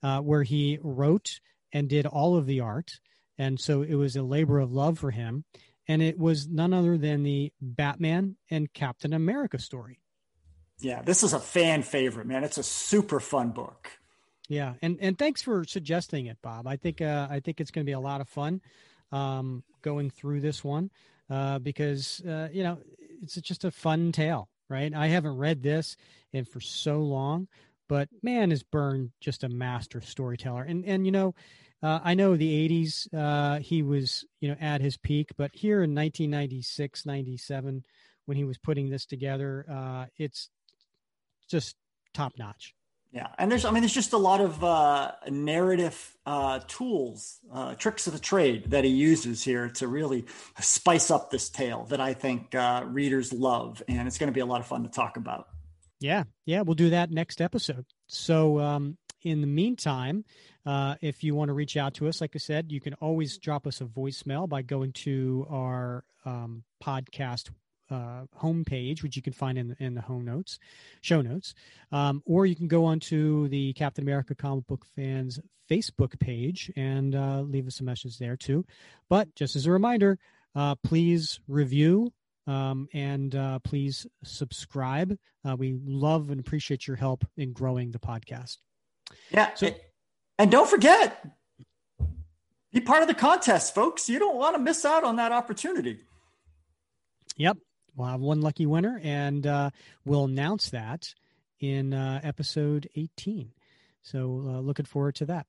uh, where he wrote and did all of the art. And so it was a labor of love for him and it was none other than the Batman and Captain America story. Yeah, this is a fan favorite, man. It's a super fun book. Yeah, and and thanks for suggesting it, Bob. I think uh, I think it's going to be a lot of fun um, going through this one uh, because uh, you know it's just a fun tale, right? I haven't read this in for so long, but man, is Byrne just a master storyteller, and and you know uh, I know the 80s, uh, he was, you know, at his peak, but here in 1996, 97, when he was putting this together, uh, it's just top notch. Yeah, and there's, I mean, there's just a lot of uh, narrative uh, tools, uh, tricks of the trade that he uses here to really spice up this tale that I think uh, readers love, and it's going to be a lot of fun to talk about. Yeah, yeah, we'll do that next episode. So, um, in the meantime, uh, if you want to reach out to us, like I said, you can always drop us a voicemail by going to our um, podcast uh, homepage, which you can find in, in the home notes, show notes, um, or you can go onto the Captain America comic book fans Facebook page and uh, leave us a message there too. But just as a reminder, uh, please review um, and uh, please subscribe. Uh, we love and appreciate your help in growing the podcast. Yeah. So, and don't forget, be part of the contest, folks. You don't want to miss out on that opportunity. Yep. We'll have one lucky winner, and uh, we'll announce that in uh, episode 18. So, uh, looking forward to that.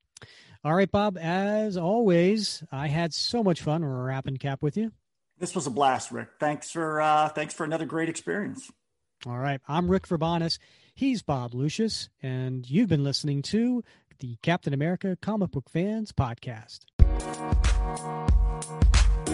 All right, Bob, as always, I had so much fun wrapping cap with you. This was a blast, Rick. Thanks for uh, thanks for another great experience. All right, I'm Rick Verbanis. He's Bob Lucius, and you've been listening to the Captain America Comic Book Fans Podcast.